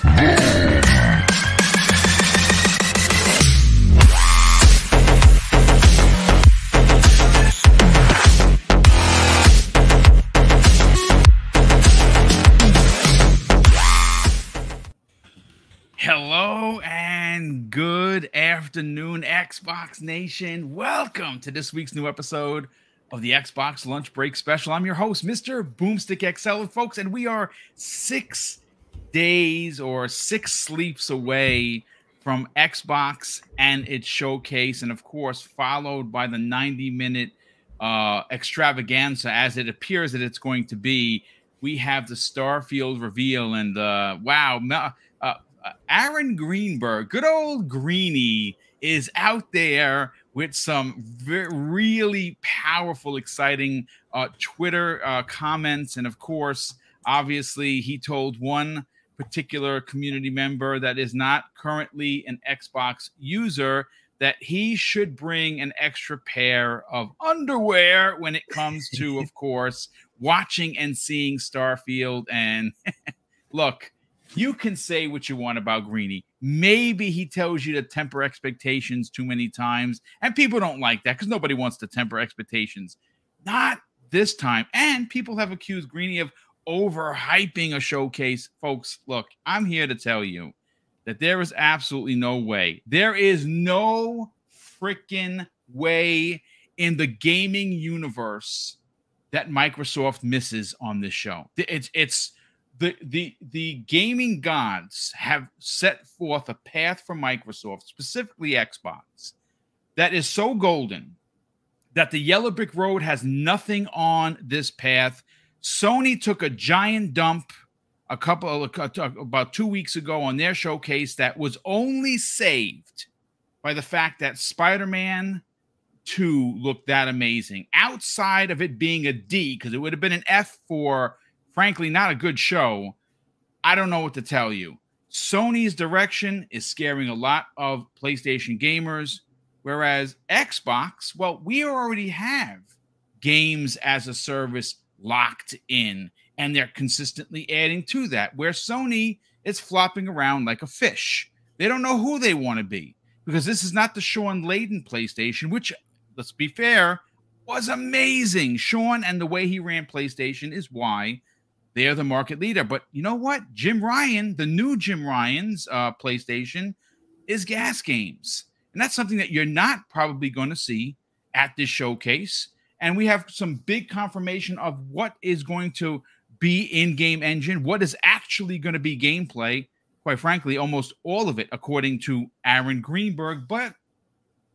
Hello and good afternoon, Xbox Nation. Welcome to this week's new episode of the Xbox Lunch Break Special. I'm your host, Mr. Boomstick XL, folks, and we are six days or six sleeps away from Xbox and its showcase, and of course, followed by the 90 minute uh, extravaganza as it appears that it's going to be. We have the Starfield reveal, and uh, wow, uh, Aaron Greenberg, good old Greeny, is out there with some really powerful, exciting uh, Twitter uh, comments. And of course, obviously, he told one particular community member that is not currently an Xbox user that he should bring an extra pair of underwear when it comes to, of course, watching and seeing Starfield. And look, you can say what you want about Greeny. Maybe he tells you to temper expectations too many times, and people don't like that because nobody wants to temper expectations. Not this time. And people have accused Greeny of overhyping a showcase. Folks, look, I'm here to tell you that there is absolutely no way. There is no freaking way in the gaming universe that Microsoft misses on this show. It's it's the the the gaming gods have set forth a path for Microsoft, specifically Xbox, that is so golden that the yellow brick road has nothing on this path. Sony took a giant dump a couple about two weeks ago on their showcase that was only saved by the fact that Spider-Man 2 looked that amazing. Outside of it being a D, because it would have been an F for frankly, not a good show. I don't know what to tell you. Sony's direction is scaring a lot of PlayStation gamers, whereas Xbox, well, we already have games as a service locked in, and they're consistently adding to that, where Sony is flopping around like a fish. They don't know who they want to be because this is not the Shawn Layden PlayStation, which, let's be fair, was amazing. Shawn and the way he ran PlayStation is why they are the market leader. But you know what? Jim Ryan, the new Jim Ryan's uh, PlayStation, is gas games. And that's something that you're not probably going to see at this showcase. And we have some big confirmation of what is going to be in game engine, what is actually going to be gameplay. Quite frankly, almost all of it, according to Aaron Greenberg. But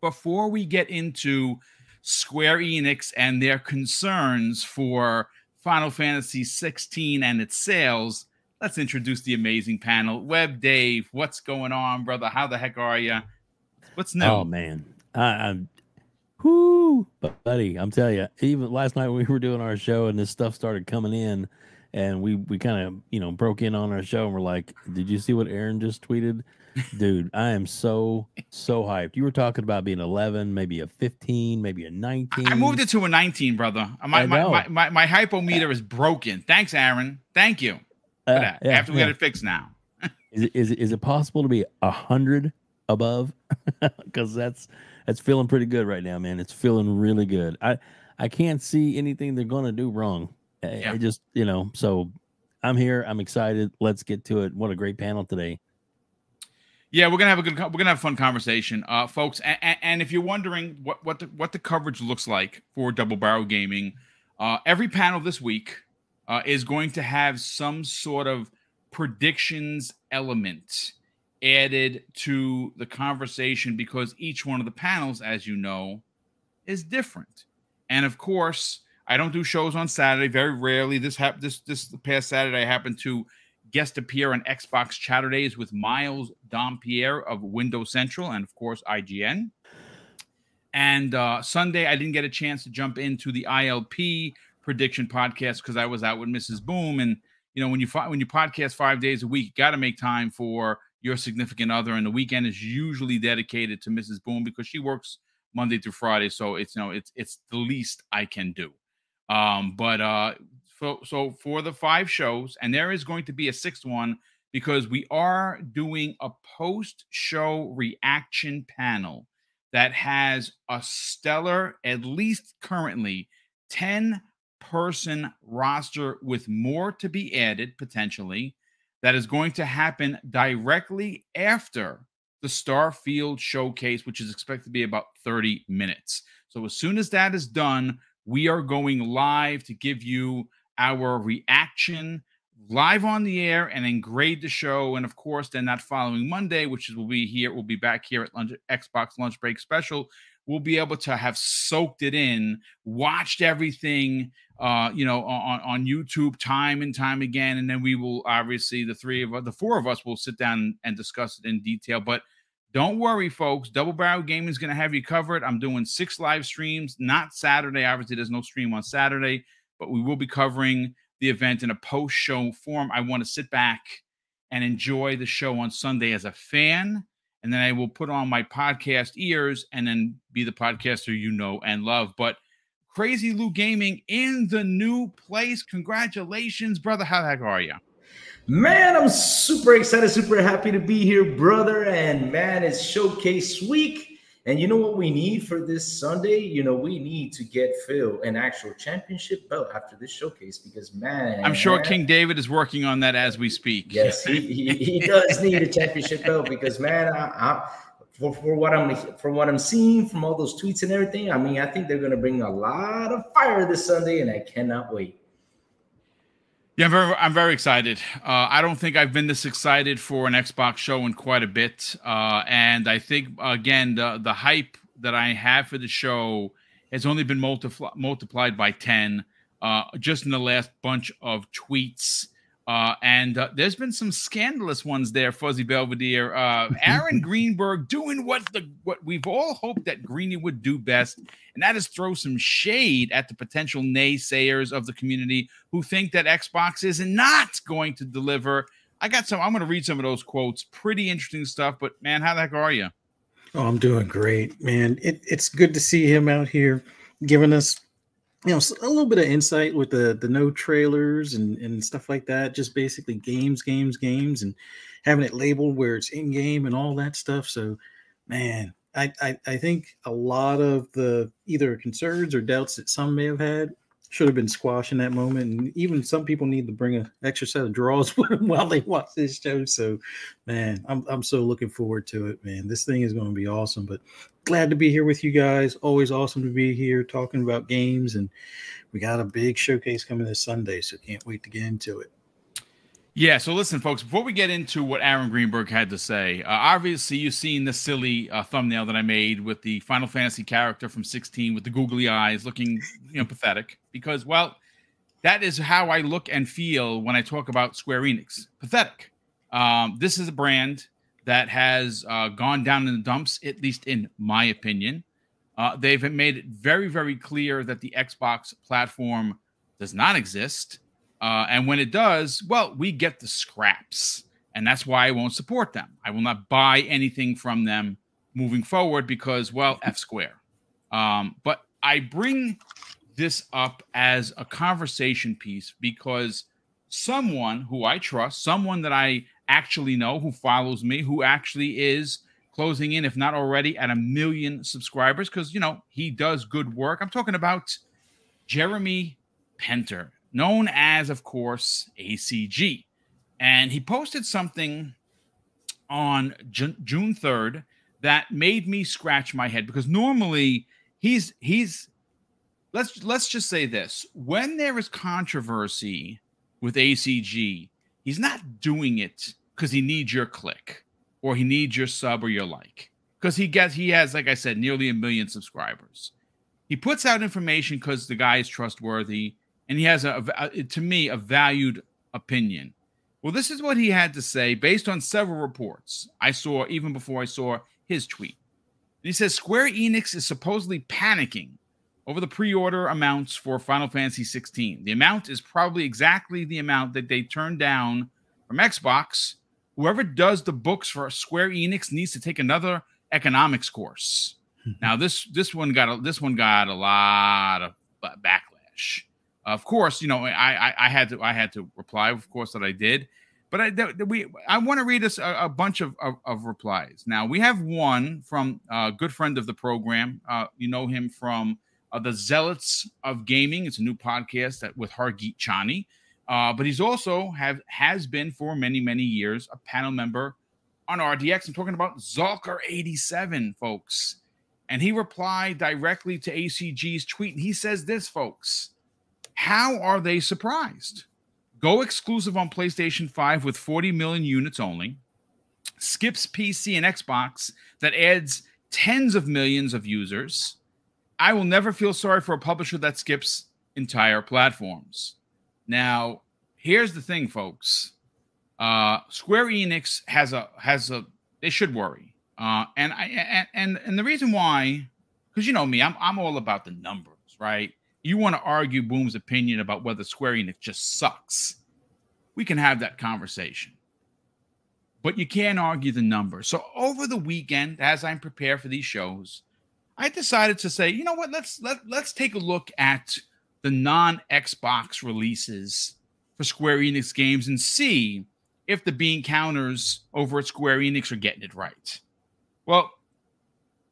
before we get into Square Enix and their concerns for Final Fantasy 16 and its sales, let's introduce the amazing panel. Web Dave, what's going on, brother? How the heck are you? What's new? Oh man, I, I'm, whoo, buddy. I'm telling you, even last night we were doing our show and this stuff started coming in, and we we kind of you know broke in on our show and we're like, did you see what Aaron just tweeted? Dude, I am so so hyped. You were talking about being 11, maybe a 15, maybe a 19. I moved it to a 19, brother. My my, my, my, my hypometer is broken. Thanks, Aaron. Thank you uh. Yeah, After we yeah. got it fixed now. is it is it, is it possible to be a hundred above? Because that's that's feeling pretty good right now, man. It's feeling really good. I I can't see anything they're gonna do wrong. Yeah. I just you know so I'm here. I'm excited. Let's get to it. What a great panel today. Yeah, we're gonna have a good, we're gonna have a fun conversation, uh, folks. And, and, if you're wondering what what the, what the coverage looks like for Double Barrel Gaming, uh, every panel this week uh, is going to have some sort of predictions element added to the conversation because each one of the panels, as you know, is different. And of course, I don't do shows on Saturday. Very rarely. This hap- this this past Saturday, I happened to guest appear on Xbox Chatter Days with Miles Dompier of Windows Central and, of course, IGN. And uh, Sunday, I didn't get a chance to jump into the ILP prediction podcast because I was out with Mrs. Boom. And you know, when you when you podcast five days a week, you got to make time for your significant other. And the weekend is usually dedicated to Mrs. Boom because she works Monday through Friday. So it's you know it's it's the least I can do. Um, but uh, so, so for the five shows, and there is going to be a sixth one because we are doing a post show reaction panel that has a stellar, at least currently, 10 person roster with more to be added potentially that is going to happen directly after the Starfield showcase, which is expected to be about 30 minutes. So, as soon as that is done, we are going live to give you our reaction live on the air and then grade the show. And of course, then that following Monday, which will be here, we'll be back here at lunch, Xbox Lunch Break Special. We'll be able to have soaked it in, watched everything, uh, you know, on, on YouTube time and time again. And then we will obviously, the three of us, the four of us will sit down and discuss it in detail. But don't worry, folks. Double Barrel Gaming is going to have you covered. I'm doing six live streams, not Saturday. Obviously, there's no stream on Saturday, but we will be covering the event in a post show form. I want to sit back and enjoy the show on Sunday as a fan. And then I will put on my podcast ears and then be the podcaster you know and love. But Crazy Lou Gaming in the new place. Congratulations, brother. How the heck are you? Man, I'm super excited, super happy to be here, brother. And man, it's showcase week. And you know what we need for this Sunday? You know, we need to get Phil an actual championship belt after this showcase because, man, I'm sure King David is working on that as we speak. Yes, he, he, he does need a championship belt because, man, I, I, for, for what I'm for what I'm seeing from all those tweets and everything, I mean, I think they're going to bring a lot of fire this Sunday, and I cannot wait. Yeah, I'm very, I'm very excited. Uh, I don't think I've been this excited for an Xbox show in quite a bit, uh, and I think again the the hype that I have for the show has only been multipl- multiplied by ten uh, just in the last bunch of tweets uh, and uh, there's been some scandalous ones there, Fuzzy Belvedere. Uh, Aaron Greenberg doing what the what we've all hoped that Greeny would do best, and that is throw some shade at the potential naysayers of the community who think that Xbox is not going to deliver. I got some. I'm going to read some of those quotes. Pretty interesting stuff. But man, how the heck are you? Oh, I'm doing great, man. It, it's good to see him out here giving us you know a little bit of insight with the the no trailers and and stuff like that just basically games games games and having it labeled where it's in game and all that stuff so man I, I i think a lot of the either concerns or doubts that some may have had should have been squashed in that moment. And even some people need to bring an extra set of drawers with them while they watch this show. So, man, I'm I'm so looking forward to it, man. This thing is going to be awesome. But glad to be here with you guys. Always awesome to be here talking about games. And we got a big showcase coming this Sunday, so can't wait to get into it. Yeah, so listen, folks, before we get into what Aaron Greenberg had to say, uh, obviously you've seen the silly uh, thumbnail that I made with the Final Fantasy character from 16 with the googly eyes looking, you know, pathetic because, well, that is how I look and feel when I talk about Square Enix. Pathetic. Um, this is a brand that has uh, gone down in the dumps, at least in my opinion. Uh, they've made it very, very clear that the Xbox platform does not exist uh, and when it does, well, we get the scraps. And that's why I won't support them. I will not buy anything from them moving forward because, well, F square. Um, but I bring this up as a conversation piece because someone who I trust, someone that I actually know who follows me, who actually is closing in, if not already, at a million subscribers, because, you know, he does good work. I'm talking about Jeremy Penter known as, of course, ACG. And he posted something on June 3rd that made me scratch my head because normally he's he's let's let's just say this. When there is controversy with ACG he's not doing it because he needs your click or he needs your sub or your like. Because he gets he has like I said nearly a million subscribers. He puts out information because the guy is trustworthy and he has a, a, to me a valued opinion. Well, this is what he had to say based on several reports I saw even before I saw his tweet. And he says Square Enix is supposedly panicking over the pre-order amounts for Final Fantasy 16. The amount is probably exactly the amount that they turned down from Xbox. Whoever does the books for Square Enix needs to take another economics course. Hmm. now this this one got a, this one got a lot of backlash. Of course, you know, I, I, I had to I had to reply, of course, that I did. But I we I want to read us a, a bunch of, of, of replies. Now we have one from a good friend of the program. Uh, you know him from uh, the Zealots of Gaming. It's a new podcast that with Hargeet Chani. Uh, but he's also have has been for many many years a panel member on RDX. I'm talking about Zalker 87, folks. And he replied directly to ACG's tweet. He says this, folks. How are they surprised? Go exclusive on PlayStation 5 with 40 million units only. Skips PC and Xbox that adds tens of millions of users. I will never feel sorry for a publisher that skips entire platforms. Now, here's the thing, folks. Uh, Square Enix has a has a they should worry. Uh, and I and, and the reason why, because you know me, I'm I'm all about the numbers, right? You want to argue Boom's opinion about whether Square Enix just sucks. We can have that conversation. But you can't argue the numbers. So over the weekend, as I'm prepared for these shows, I decided to say, you know what, let's let, let's take a look at the non-Xbox releases for Square Enix games and see if the bean counters over at Square Enix are getting it right. Well,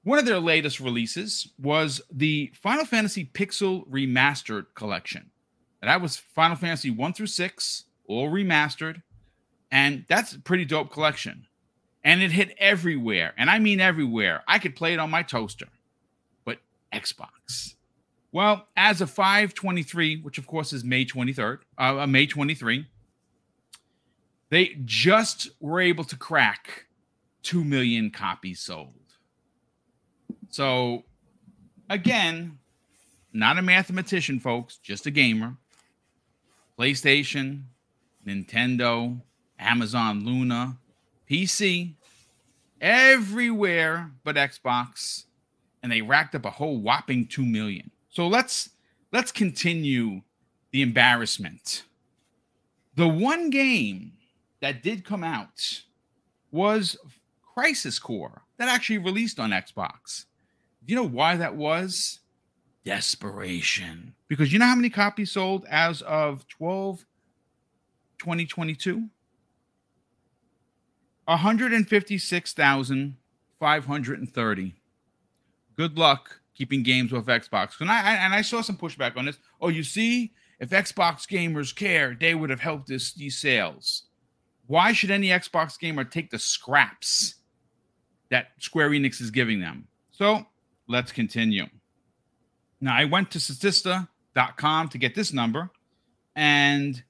one of their latest releases was the Final Fantasy Pixel Remastered Collection. That was Final Fantasy 1 through 6, all remastered. And that's a pretty dope collection. And it hit everywhere. And I mean everywhere. I could play it on my toaster, but Xbox. Well, as of 523, which of course is May 23rd, uh, uh, May 23, they just were able to crack 2 million copies sold. So, again, not a mathematician, folks, just a gamer. PlayStation, Nintendo, Amazon Luna, PC, everywhere but Xbox, and they racked up a whole whopping 2 million. So let's let's continue the embarrassment. The one game that did come out was Crisis Core that actually released on Xbox. Do you know why that was? Desperation. Because you know how many copies sold as of 12 2022? 156,530. Good luck keeping games off Xbox. And I, I, and I saw some pushback on this. Oh, you see, if Xbox gamers care, they would have helped this these sales. Why should any Xbox gamer take the scraps that Square Enix is giving them? So let's continue. Now I went to Statista.com to get this number, and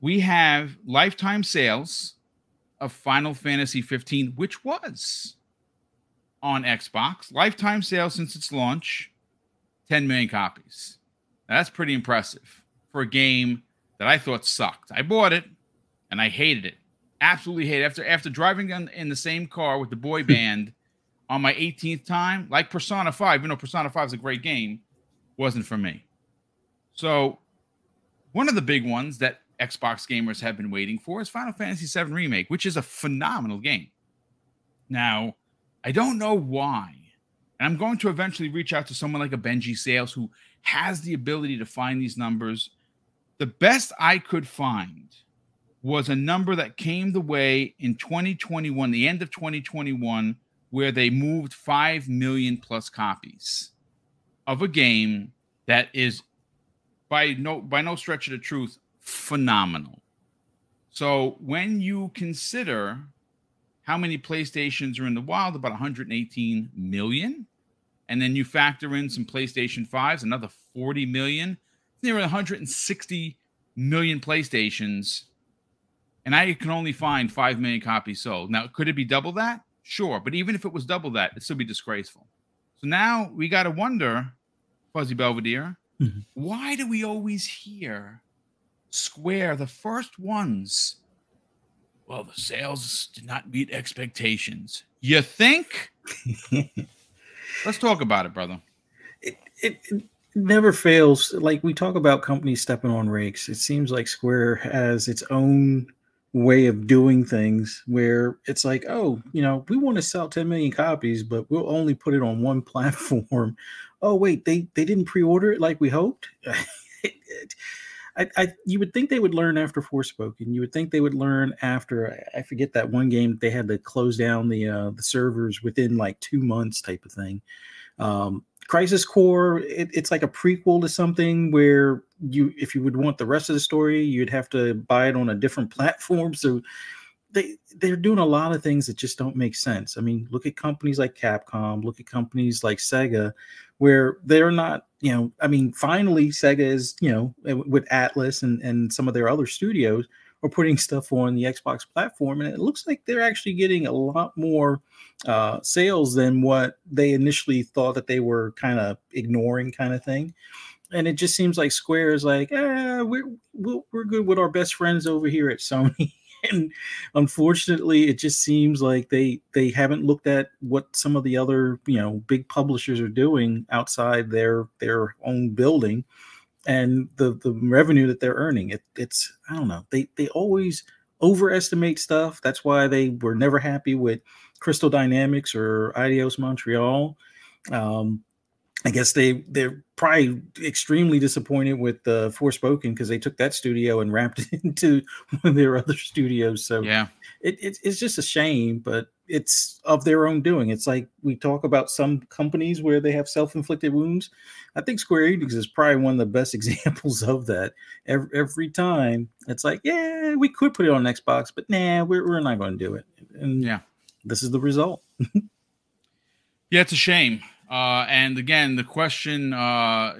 we have lifetime sales of Final Fantasy 15, which was on Xbox. Lifetime sales since its launch, 10 million copies. Now, that's pretty impressive for a game that I thought sucked. I bought it and I hated it. Absolutely hated it. After after driving in, in the same car with the boy band on my 18th time, like Persona 5, you know Persona 5 is a great game, wasn't for me. So one of the big ones that Xbox gamers have been waiting for is Final Fantasy VII Remake, which is a phenomenal game. Now, I don't know why. And I'm going to eventually reach out to someone like a Benji Sales who has the ability to find these numbers. The best I could find was a number that came the way in 2021, the end of 2021, where they moved 5 million plus copies of a game that is by no by no stretch of the truth phenomenal. So when you consider how many PlayStations are in the wild? About 118 million. And then you factor in some PlayStation 5s, another 40 million. there Nearly 160 million PlayStations. And I can only find 5 million copies sold. Now, could it be double that? Sure. But even if it was double that, it'd still be disgraceful. So now we got to wonder, Fuzzy Belvedere, mm-hmm. why do we always hear Square, the first ones well, the sales did not meet expectations. You think? Let's talk about it, brother. It, it, it never fails. Like we talk about companies stepping on rakes. It seems like Square has its own way of doing things where it's like, oh, you know, we want to sell 10 million copies, but we'll only put it on one platform. Oh, wait, they they didn't pre-order it like we hoped. I, I, you would think they would learn after Forspoken. You would think they would learn after I forget that one game they had to close down the uh, the servers within like two months type of thing. Um, Crisis Core, it, it's like a prequel to something where you, if you would want the rest of the story, you'd have to buy it on a different platform. So they they're doing a lot of things that just don't make sense. I mean, look at companies like Capcom, look at companies like Sega, where they're not, you know, I mean, finally Sega is, you know, with Atlus and and some of their other studios are putting stuff on the Xbox platform, and it looks like they're actually getting a lot more uh, sales than what they initially thought that they were kind of ignoring, kind of thing. And it just seems like Square is like, eh, we're we're good with our best friends over here at Sony. and unfortunately it just seems like they they haven't looked at what some of the other you know big publishers are doing outside their their own building and the the revenue that they're earning it, it's i don't know they they always overestimate stuff. That's why they were never happy with crystal dynamics or Eidos montreal. Um, I guess they they're probably extremely disappointed with the uh, Forspoken because they took that studio and wrapped it into one of their other studios. So yeah, it, it, it's just a shame, but it's of their own doing. It's like we talk about some companies where they have self-inflicted wounds. I think Square Enix is probably one of the best examples of that. Every, every time it's like, yeah, we could put it on Xbox, but nah, we're, we're not going to do it. And yeah, this is the result. yeah, it's a shame. Uh, and again, the question uh,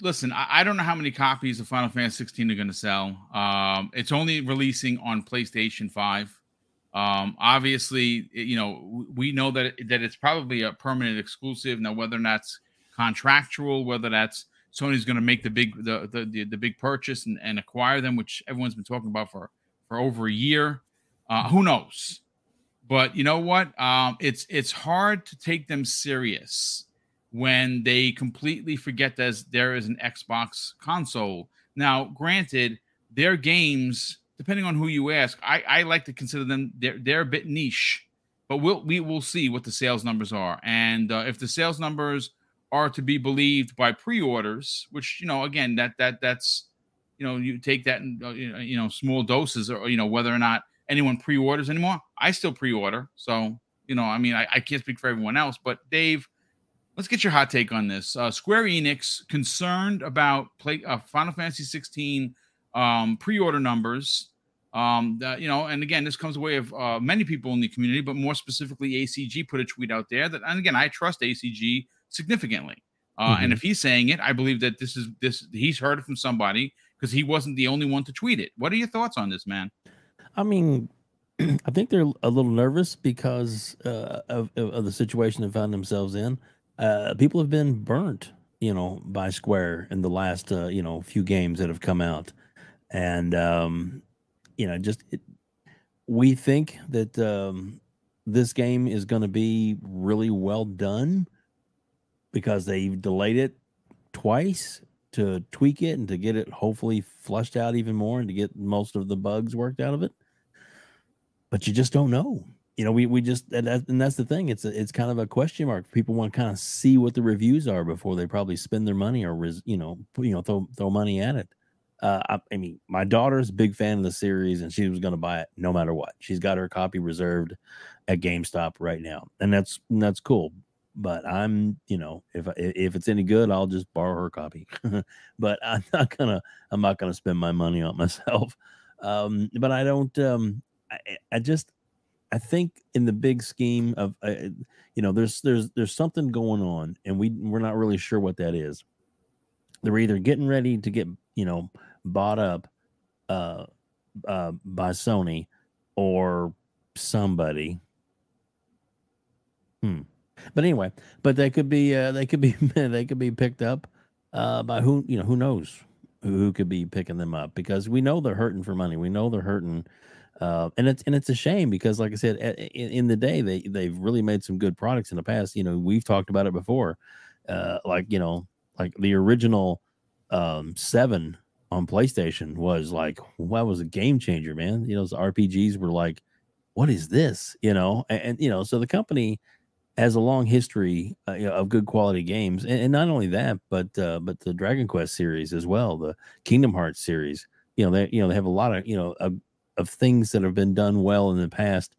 listen, I-, I, don't know how many copies of Final Fantasy 16 are going to sell. Um, it's only releasing on PlayStation 5. Um, obviously, you know, we know that, it, that it's probably a permanent exclusive. Now, whether that's contractual, whether that's Sony's going to make the big the, the, the, the, big purchase and, and acquire them, which everyone's been talking about for, for over a year. Uh, who knows? But you know what? Um, it's it's hard to take them serious when they completely forget that there is an Xbox console. Now, granted, their games, depending on who you ask, I, I like to consider them they're they're a bit niche, but we'll we will see what the sales numbers are, and uh, if the sales numbers are to be believed by pre-orders, which you know, again, that that that's you know, you take that in uh, you know small doses, or you know whether or not anyone pre-orders anymore. I still pre-order, so you know, I mean, I, I can't speak for everyone else, but Dave, let's get your hot take on this. Uh, Square Enix concerned about play uh, Final Fantasy 16 um, pre-order numbers. Um, that, you know, and again, this comes away of uh, many people in the community, but more specifically, ACG put a tweet out there that, and again, I trust ACG significantly. Uh, mm-hmm. And if he's saying it, I believe that this is this he's heard it from somebody because he wasn't the only one to tweet it. What are your thoughts on this, man? I mean, I think they're a little nervous because uh, of, of the situation they found themselves in. Uh, people have been burnt, you know, by Square in the last, uh, you know, few games that have come out, and um, you know, just it, we think that um, this game is going to be really well done because they've delayed it twice to tweak it and to get it hopefully flushed out even more and to get most of the bugs worked out of it but you just don't know. You know, we we just and, that, and that's the thing. It's a, it's kind of a question mark. People want to kind of see what the reviews are before they probably spend their money or res, you know you know throw throw money at it. Uh, I, I, mean, my daughter's a big fan of the series, and she was going to buy it no matter what. She's got her copy reserved at GameStop right now, and that's that's cool. But I'm, you know, if if it's any good, I'll just borrow her copy. but I'm not gonna I'm not gonna spend my money on myself. Um, but I don't. Um, I, I just I think in the big scheme of uh, you know there's there's there's something going on and we we're not really sure what that is. They're either getting ready to get you know bought up uh, uh, by Sony or somebody. Hmm. But anyway, but they could be uh, they could be they could be picked up uh, by who you know who knows who could be picking them up because we know they're hurting for money. We know they're hurting uh, and it's and it's a shame because, like I said, in, in, the day they they've really made some good products in the past. You know, we've talked about it before, uh, like you know, like the original um, seven on PlayStation was like, well, was a game changer, man. You know, those RPGs were like, what is this? You know, and, and you know, so the company has a long history uh, you know, of good quality games, and, and, not only that, but uh, but the Dragon Quest series as well, the Kingdom Hearts series. You know, they you know they have a lot of you know of, of things that have been done well in the past,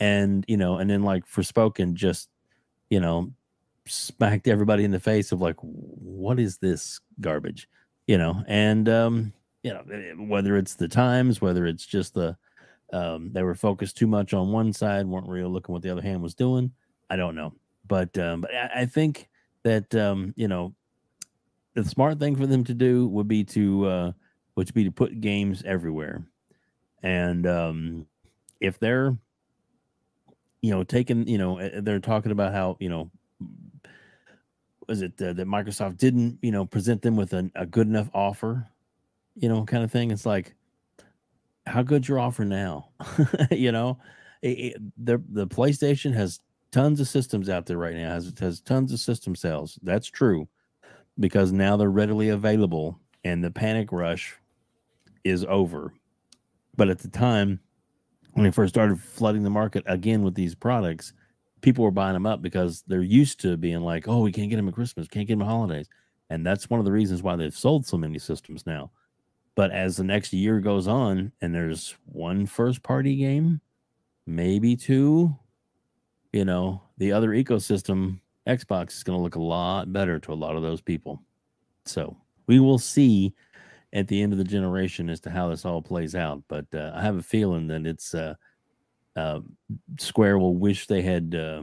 and you know, and then like Forspoken just you know, smacked everybody in the face of like, what is this garbage? You know, and um, you know eh, whether it's the times, whether it's just the um, they were focused too much on one side, weren't real looking what the other hand was doing I don't know, but um, but I, I think that um, you know the smart thing for them to do would be to uh, would be to put games everywhere, and um, if they're you know taking you know eh, they're talking about how you know was it uh, that Microsoft didn't you know present them with an, a good enough offer, you know, kind of thing. It's like how good your offer now? you know, it, it, the the PlayStation has tons of systems out there right now. Has has tons of system sales. That's true because now they're readily available and the panic rush is over. But at the time when they first started flooding the market again with these products, people were buying them up because they're used to being like, "Oh, we can't get them at Christmas, can't get them at holidays," and that's one of the reasons why they've sold so many systems now. But as the next year goes on, and there's one first party game, maybe two, you know, the other ecosystem, Xbox is going to look a lot better to a lot of those people. So we will see at the end of the generation as to how this all plays out. But uh, I have a feeling that it's uh, uh, Square will wish they had uh,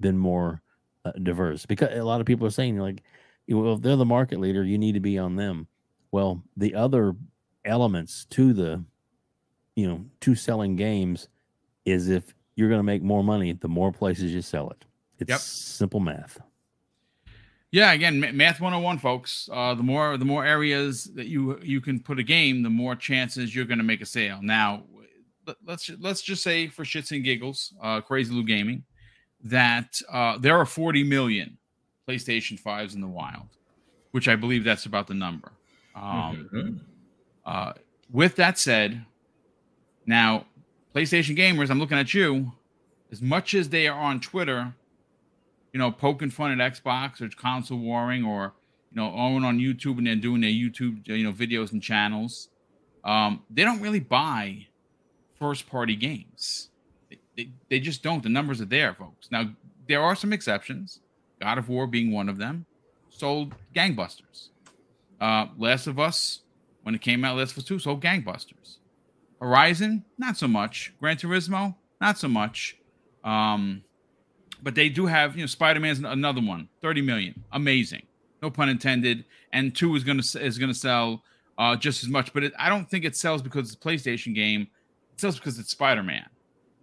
been more uh, diverse because a lot of people are saying like, well, if they're the market leader, you need to be on them. Well, the other elements to the, you know, to selling games is if you're going to make more money the more places you sell it. It's yep. simple math. Yeah, again, math 101 folks. Uh, the more the more areas that you you can put a game, the more chances you're going to make a sale. Now, let's let's just say for shits and giggles, uh, Crazy Lou Gaming, that uh, there are 40 million PlayStation 5s in the wild, which I believe that's about the number. Um, mm-hmm. uh, with that said, now PlayStation gamers, I'm looking at you. As much as they are on Twitter, you know, poking fun at Xbox or console warring, or you know, going on YouTube and then doing their YouTube, you know, videos and channels, um, they don't really buy first party games. They, they, they just don't. The numbers are there, folks. Now there are some exceptions. God of War being one of them, sold gangbusters. Uh, Last of Us, when it came out, Last of Us Two sold gangbusters. Horizon, not so much. Gran Turismo, not so much. Um, but they do have, you know, Spider Man's another one, 30 million. Amazing. No pun intended. And two is gonna is gonna sell uh, just as much. But it, I don't think it sells because it's a PlayStation game. It sells because it's Spider Man.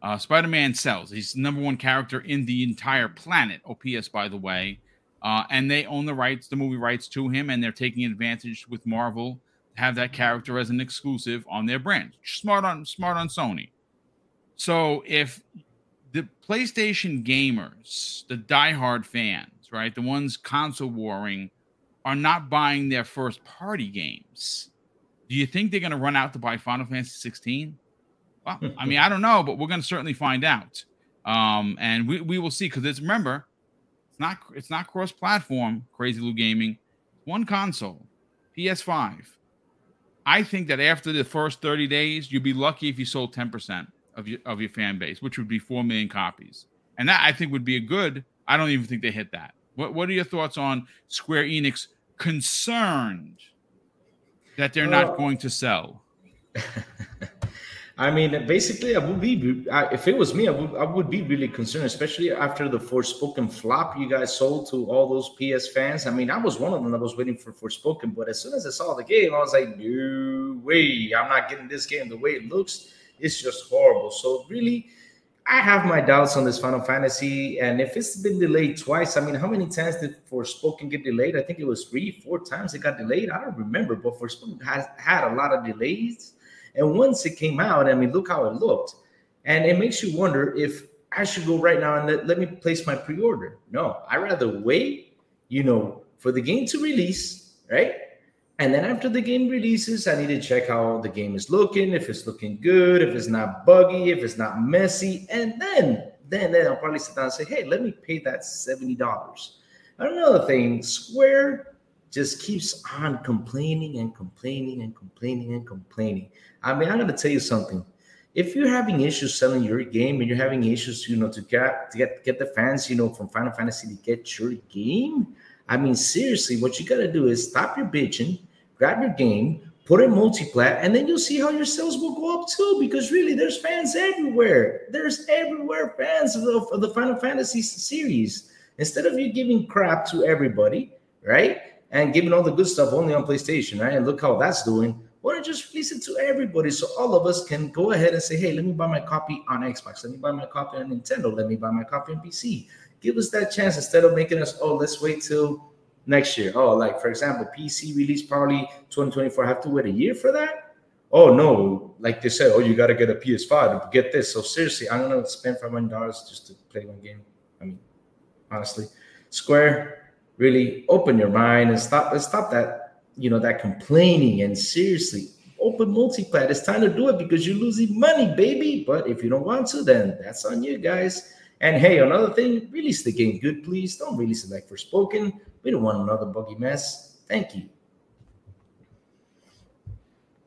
Uh, Spider Man sells. He's number one character in the entire planet. OPS, by the way. Uh, and they own the rights, the movie rights to him, and they're taking advantage with Marvel to have that character as an exclusive on their brand. Smart on smart on Sony. So if the PlayStation gamers, the diehard fans, right, the ones console warring, are not buying their first party games, do you think they're going to run out to buy Final Fantasy 16? Well, I mean, I don't know, but we're going to certainly find out, um, and we, we will see because it's remember, it's not it's not cross platform. Crazy Lou Gaming, one console, PS5. I think that after the first 30 days, you'd be lucky if you sold 10% of your of your fan base, which would be four million copies. And that I think would be a good. I don't even think they hit that. What what are your thoughts on Square Enix concerned that they're not going to sell? I mean, basically, I would be if it was me, I would I would be really concerned, especially after the Forspoken flop you guys sold to all those PS fans. I mean, I was one of them that was waiting for Forspoken, but as soon as I saw the game, I was like, no way, I'm not getting this game the way it looks. It's just horrible. So really, I have my doubts on this Final Fantasy, and if it's been delayed twice, I mean, how many times did Forspoken get delayed? I think it was three, four times it got delayed. I don't remember, but Forspoken has had a lot of delays and once it came out, I mean, look how it looked. And it makes you wonder if I should go right now and let, let me place my pre-order. No, I rather wait, you know, for the game to release, right? And then after the game releases, I need to check how the game is looking, if it's looking good, if it's not buggy, if it's not messy, and then then then I'll probably sit down and say, hey, let me pay that seventy dollars. Another thing, Square just keeps on complaining and complaining and complaining and complaining. I mean, I'm gonna tell you something. If you're having issues selling your game and you're having issues, you know, to get to get get the fans, you know, from Final Fantasy to get your game, I mean, seriously, what you gotta do is stop your bitching, grab your game, put it multi-plat, and then you'll see how your sales will go up too. Because really, there's fans everywhere. There's everywhere fans of the, of the Final Fantasy series. Instead of you giving crap to everybody, right, and giving all the good stuff only on PlayStation, right, and look how that's doing. Why don't just release it to everybody so all of us can go ahead and say, hey, let me buy my copy on Xbox, let me buy my copy on Nintendo, let me buy my copy on PC. Give us that chance instead of making us, oh, let's wait till next year. Oh, like for example, PC release probably 2024. I have to wait a year for that. Oh no, like they said, oh, you gotta get a PS5 to get this. So seriously, I'm gonna spend five hundred dollars just to play one game. I mean, honestly, Square, really open your mind and stop and stop that, you know, that complaining and seriously open multiplat. It's time to do it because you're losing money, baby. But if you don't want to, then that's on you guys. And hey, another thing, release the game good, please. Don't release it like Forspoken. We don't want another buggy mess. Thank you.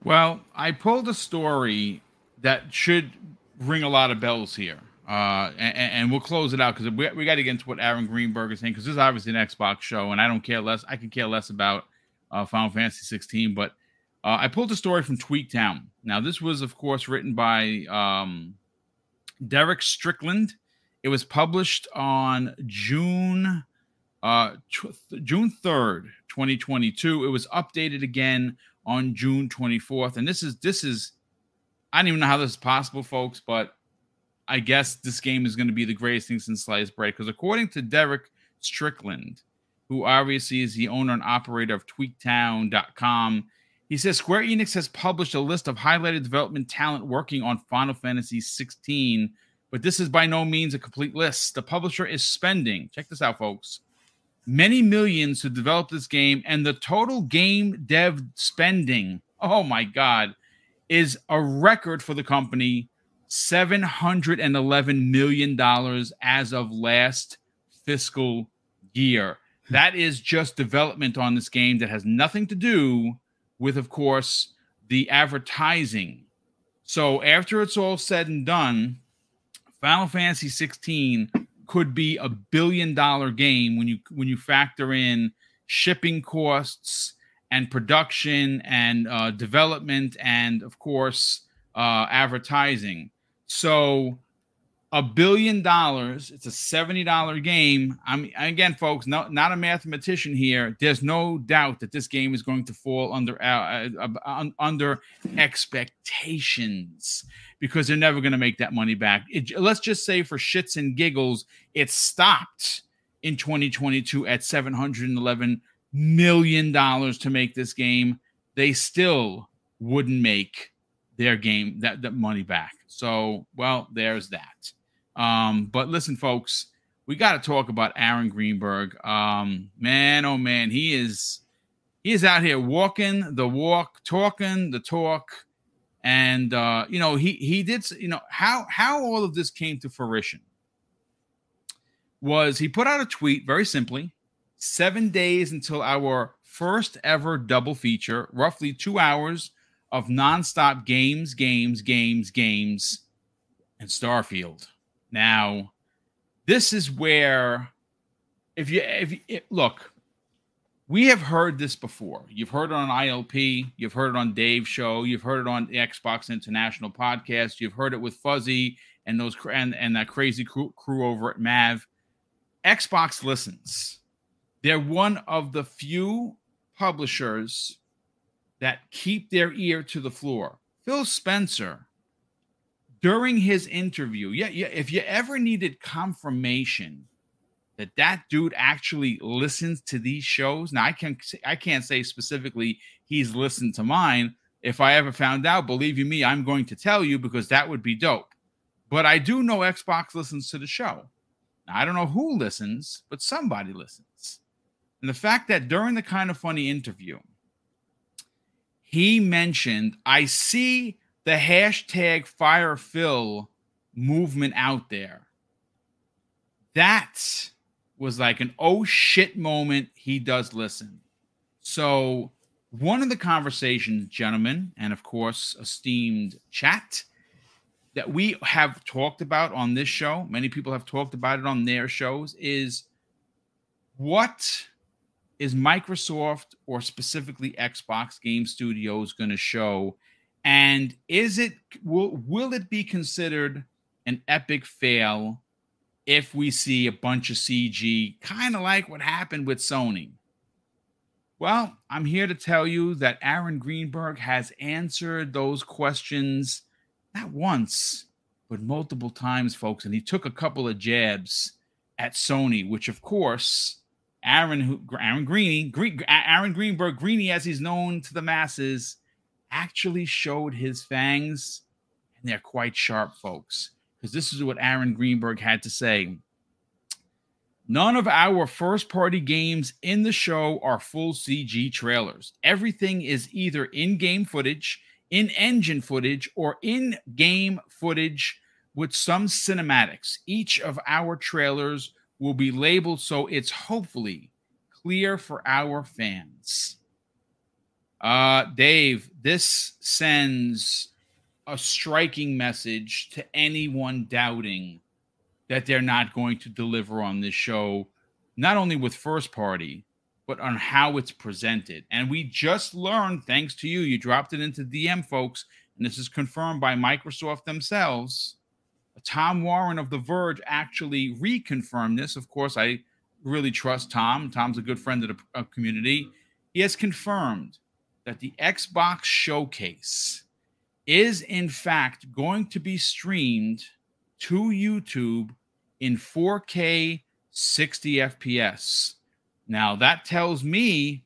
Well, I pulled a story that should ring a lot of bells here. Uh, and, and, we'll close it out because we, we got to get into what Aaron Greenberg is saying because this is obviously an Xbox show, and I don't care less. I can care less about uh, Final Fantasy 16, but uh, I pulled a story from Tweaktown. Now, this was, of course, written by um, Derek Strickland. It was published on June uh, June 3rd, 2022. It was updated again on June 24th. And this is, this is, I don't even know how this is possible, folks, but I guess this game is going to be the greatest thing since sliced bread. Because according to Derek Strickland, who obviously is the owner and operator of tweaktown.com, he says Square Enix has published a list of highlighted development talent working on Final Fantasy 16, but this is by no means a complete list. The publisher is spending, check this out, folks, many millions to develop this game, and the total game dev spending, oh my God, is a record for the company $711 million as of last fiscal year. That is just development on this game that has nothing to do with, of course, the advertising. So after it's all said and done, Final Fantasy 16 could be a billion dollar game when you when you factor in shipping costs and production and uh, development and of course uh, advertising. So a billion dollars. It's a seventy dollar game. I'm again, folks, no, not a mathematician here. There's no doubt that this game is going to fall under uh, uh, under expectations because they're never going to make that money back. It, let's just say for shits and giggles, it stopped in 2022 at 711 million dollars to make this game. They still wouldn't make their game that, that money back. So, well, there's that. Um, but listen, folks, we got to talk about Aaron Greenberg. Um, man, oh man, he is he is out here walking the walk, talking the talk, and uh, you know he he did you know how how all of this came to fruition was he put out a tweet very simply seven days until our first ever double feature, roughly two hours of nonstop games, games, games, games, and Starfield. Now, this is where, if you, if you, look, we have heard this before. You've heard it on ILP, you've heard it on Dave's show, you've heard it on the Xbox International podcast, you've heard it with Fuzzy and those and, and that crazy crew, crew over at Mav. Xbox listens. They're one of the few publishers that keep their ear to the floor. Phil Spencer during his interview, yeah, yeah, if you ever needed confirmation that that dude actually listens to these shows, now I can I can't say specifically he's listened to mine. If I ever found out, believe you me, I'm going to tell you because that would be dope. But I do know Xbox listens to the show. Now, I don't know who listens, but somebody listens. And the fact that during the kind of funny interview, he mentioned, I see the hashtag fire Phil movement out there. that was like an oh shit moment. He does listen. So, one of the conversations, gentlemen, and of course, esteemed chat, that we have talked about on this show, many people have talked about it on their shows, is what is Microsoft or specifically Xbox Game Studios going to show? And is it will will it be considered an epic fail if we see a bunch of CG, kind of like what happened with Sony? Well, I'm here to tell you that Aaron Greenberg has answered those questions not once, but multiple times, folks. And he took a couple of jabs at Sony, which, of course, Aaron Aaron Greeny, Green, Aaron Greenberg, Greeny as he's known to the masses, actually showed his fangs, and they're quite sharp, folks. Because this is what Aaron Greenberg had to say. None of our first party games in the show are full CG trailers. Everything is either in game footage, in engine footage, or in game footage with some cinematics. Each of our trailers will be labeled so it's hopefully clear for our fans. Uh, Dave, this sends a striking message to anyone doubting that they're not going to deliver on this show, not only with first party, but on how it's presented. And we just learned, thanks to you, you dropped it into DM, folks, and this is confirmed by Microsoft themselves Tom Warren of The Verge actually reconfirmed this. Of course, I really trust Tom. Tom's a good friend of the community. He has confirmed that the Xbox showcase is, in fact, going to be streamed to YouTube in 4K 60 FPS. Now, that tells me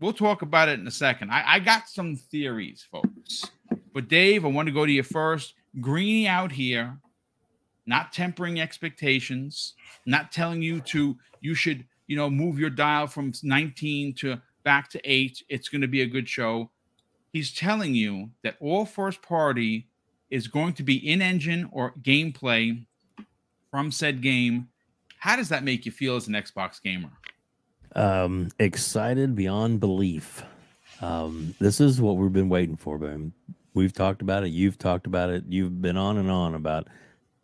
we'll talk about it in a second. I, I got some theories, folks. But, Dave, I want to go to you first. Greeny out here not tempering expectations, not telling you to you should, you know, move your dial from 19 to back to 8. It's going to be a good show. He's telling you that all first party is going to be in engine or gameplay from said game. How does that make you feel as an Xbox gamer? Um, excited beyond belief. Um, this is what we've been waiting for, Ben. We've talked about it. You've talked about it. You've been on and on about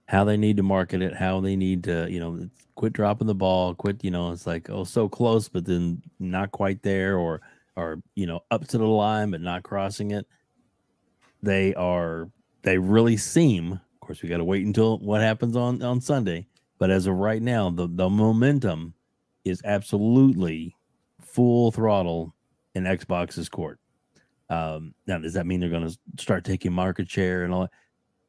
how they need to market it, how they need to, you know, quit dropping the ball, quit, you know, it's like, oh, so close, but then not quite there, or, or, you know, up to the line, but not crossing it. They are, they really seem, of course, we got to wait until what happens on, on Sunday. But as of right now, the, the momentum is absolutely full throttle in Xbox's court. Um, now, does that mean they're going to start taking market share and all that?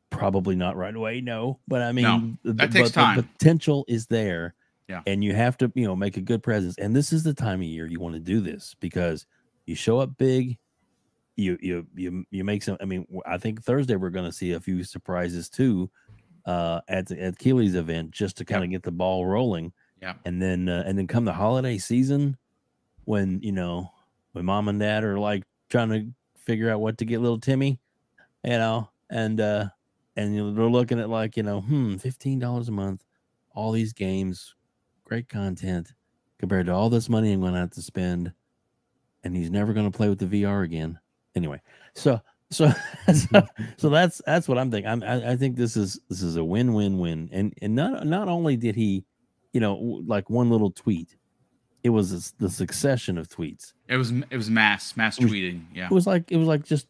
Probably not right away, no. But I mean, no, that the, takes time. The potential is there. Yeah. And you have to, you know, make a good presence. And this is the time of year you want to do this because you show up big, you you you you make some. I mean, I think Thursday we're going to see a few surprises too, uh, at at Keighley's event just to kind of get the ball rolling. Yeah. And then uh, and then come the holiday season, when you know when mom and dad are like trying to figure out what to get little Timmy, you know, and uh and you know, they're looking at like you know, hmm, fifteen dollars a month, all these games, great content, compared to all this money I'm going to have to spend, and he's never going to play with the VR again. Anyway, so so so, so that's that's what I'm thinking. I'm, I, I think this is this is a win win win, and and not not only did he, you know, like one little tweet, it was the succession of tweets. It was it was mass mass tweeting. Yeah, it was like it was like just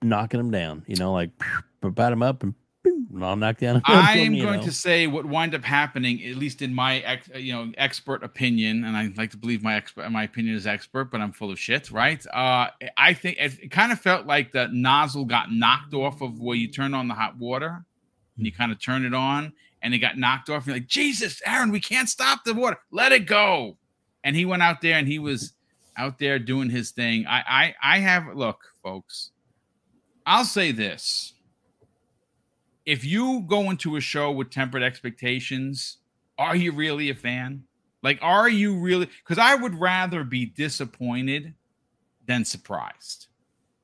knocking them down. You know, like bat him up and I'll knock down. I'm going know. to say what wind up happening, at least in my ex, you know expert opinion, and I like to believe my expert, my opinion is expert, but I'm full of shit, right? Uh, I think it, it kind of felt like the nozzle got knocked off of where you turn on the hot water, and you kind of turn it on, and it got knocked off. And you're like, Jesus, Aaron, we can't stop the water, let it go. And he went out there and he was out there doing his thing. I, I, I have look, folks. I'll say this if you go into a show with tempered expectations, are you really a fan? Like, are you really? Because I would rather be disappointed than surprised,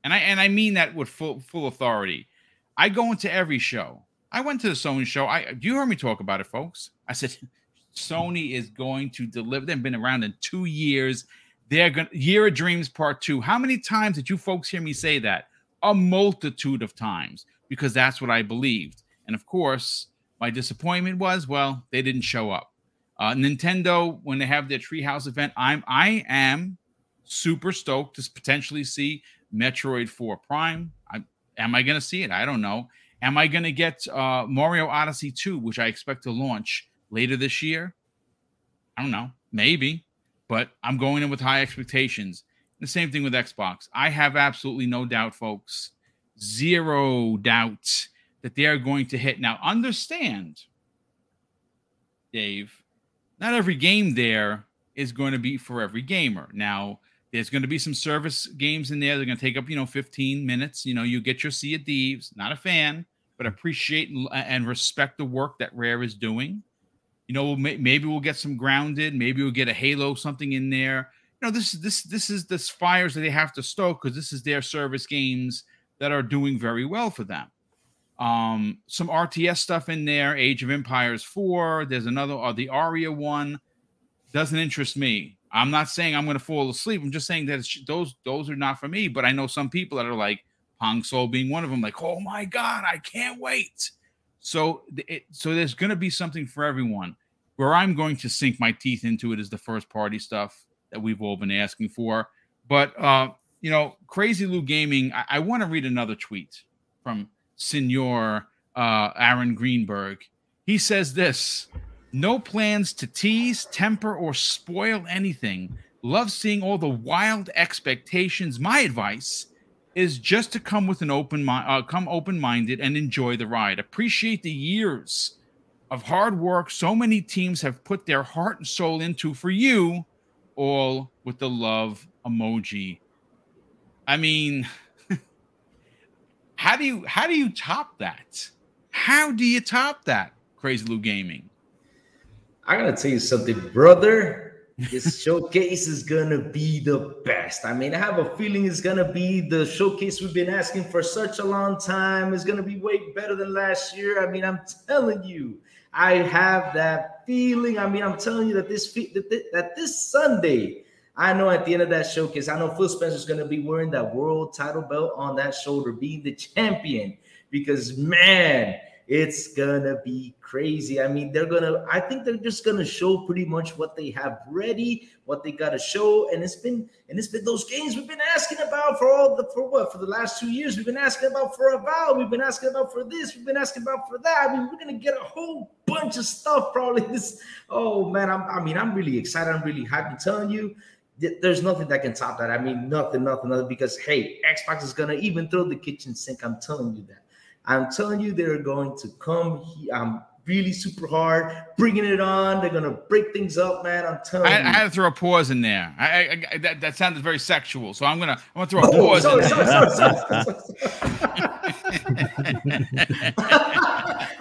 and I and I mean that with full full authority. I go into every show. I went to the Sony show. I you heard me talk about it, folks. I said, Sony is going to deliver. They've been around in two years. They're going to Year of Dreams Part Two. How many times did you folks hear me say that? A multitude of times, because that's what I believed. And of course, my disappointment was, well, they didn't show up. Uh, Nintendo, when they have their Treehouse event, I'm I am super stoked to potentially see Metroid 4 Prime. I, am I going to see it? I don't know. Am I going to get uh, Mario Odyssey 2, which I expect to launch later this year? I don't know. Maybe, but I'm going in with high expectations. The same thing with Xbox. I have absolutely no doubt, folks, zero doubt that they are going to hit. Now, understand, Dave, not every game there is going to be for every gamer. Now, there's going to be some service games in there. They're going to take up, you know, 15 minutes. You know, you get your Sea of Thieves. Not a fan, but appreciate and respect the work that Rare is doing. You know, maybe we'll get some grounded. Maybe we'll get a Halo something in there. You know, this this this is this fires that they have to stoke because this is their service games that are doing very well for them. Um, some RTS stuff in there. Age of Empires 4. There's another, or uh, the Aria one. Doesn't interest me. I'm not saying I'm going to fall asleep. I'm just saying that those those are not for me. But I know some people that are like Pong Soul being one of them. Like, oh my god, I can't wait. So it, so there's going to be something for everyone. Where I'm going to sink my teeth into it is the first party stuff that we've all been asking for. But uh, you know, Crazy Lou Gaming. I, I want to read another tweet from Senor uh, Aaron Greenberg. He says this no plans to tease, temper, or spoil anything. Love seeing all the wild expectations. My advice is just to come with an open mind, uh, come open-minded and enjoy the ride. Appreciate the years of hard work so many teams have put their heart and soul into for you, all with the love emoji. I mean, how do you how do you top that? How do you top that? Crazy Lou Gaming. I gotta tell you something, brother. This showcase is gonna be the best. I mean, I have a feeling it's gonna be the showcase we've been asking for such a long time. It's gonna be way better than last year. I mean, I'm telling you, I have that feeling. I mean, I'm telling you that this that this Sunday, I know at the end of that showcase, I know Phil Spencer is gonna be wearing that world title belt on that shoulder, being the champion. Because man, it's gonna be crazy. I mean, they're gonna, I think they're just gonna show pretty much what they have ready, what they gotta show. And it's been, and it's been those games we've been asking about for all the for what for the last two years. We've been asking about for Avowed, we've been asking about for this, we've been asking about for that. I mean, we're gonna get a whole bunch of stuff probably this. Oh man, I'm, I mean, I'm really excited. I'm really happy. I'm telling you, there's nothing that can top that. I mean, nothing, nothing, nothing. Because hey, Xbox is gonna even throw the kitchen sink. I'm telling you that. I'm telling you, they're going to come. I'm um, really super hard, bringing it on. They're gonna break things up, man. I'm telling I, you. I had to throw a pause in there. I, I, that, that sounded very sexual, so I'm gonna I'm gonna throw a oh, pause. Sorry, sorry, sorry,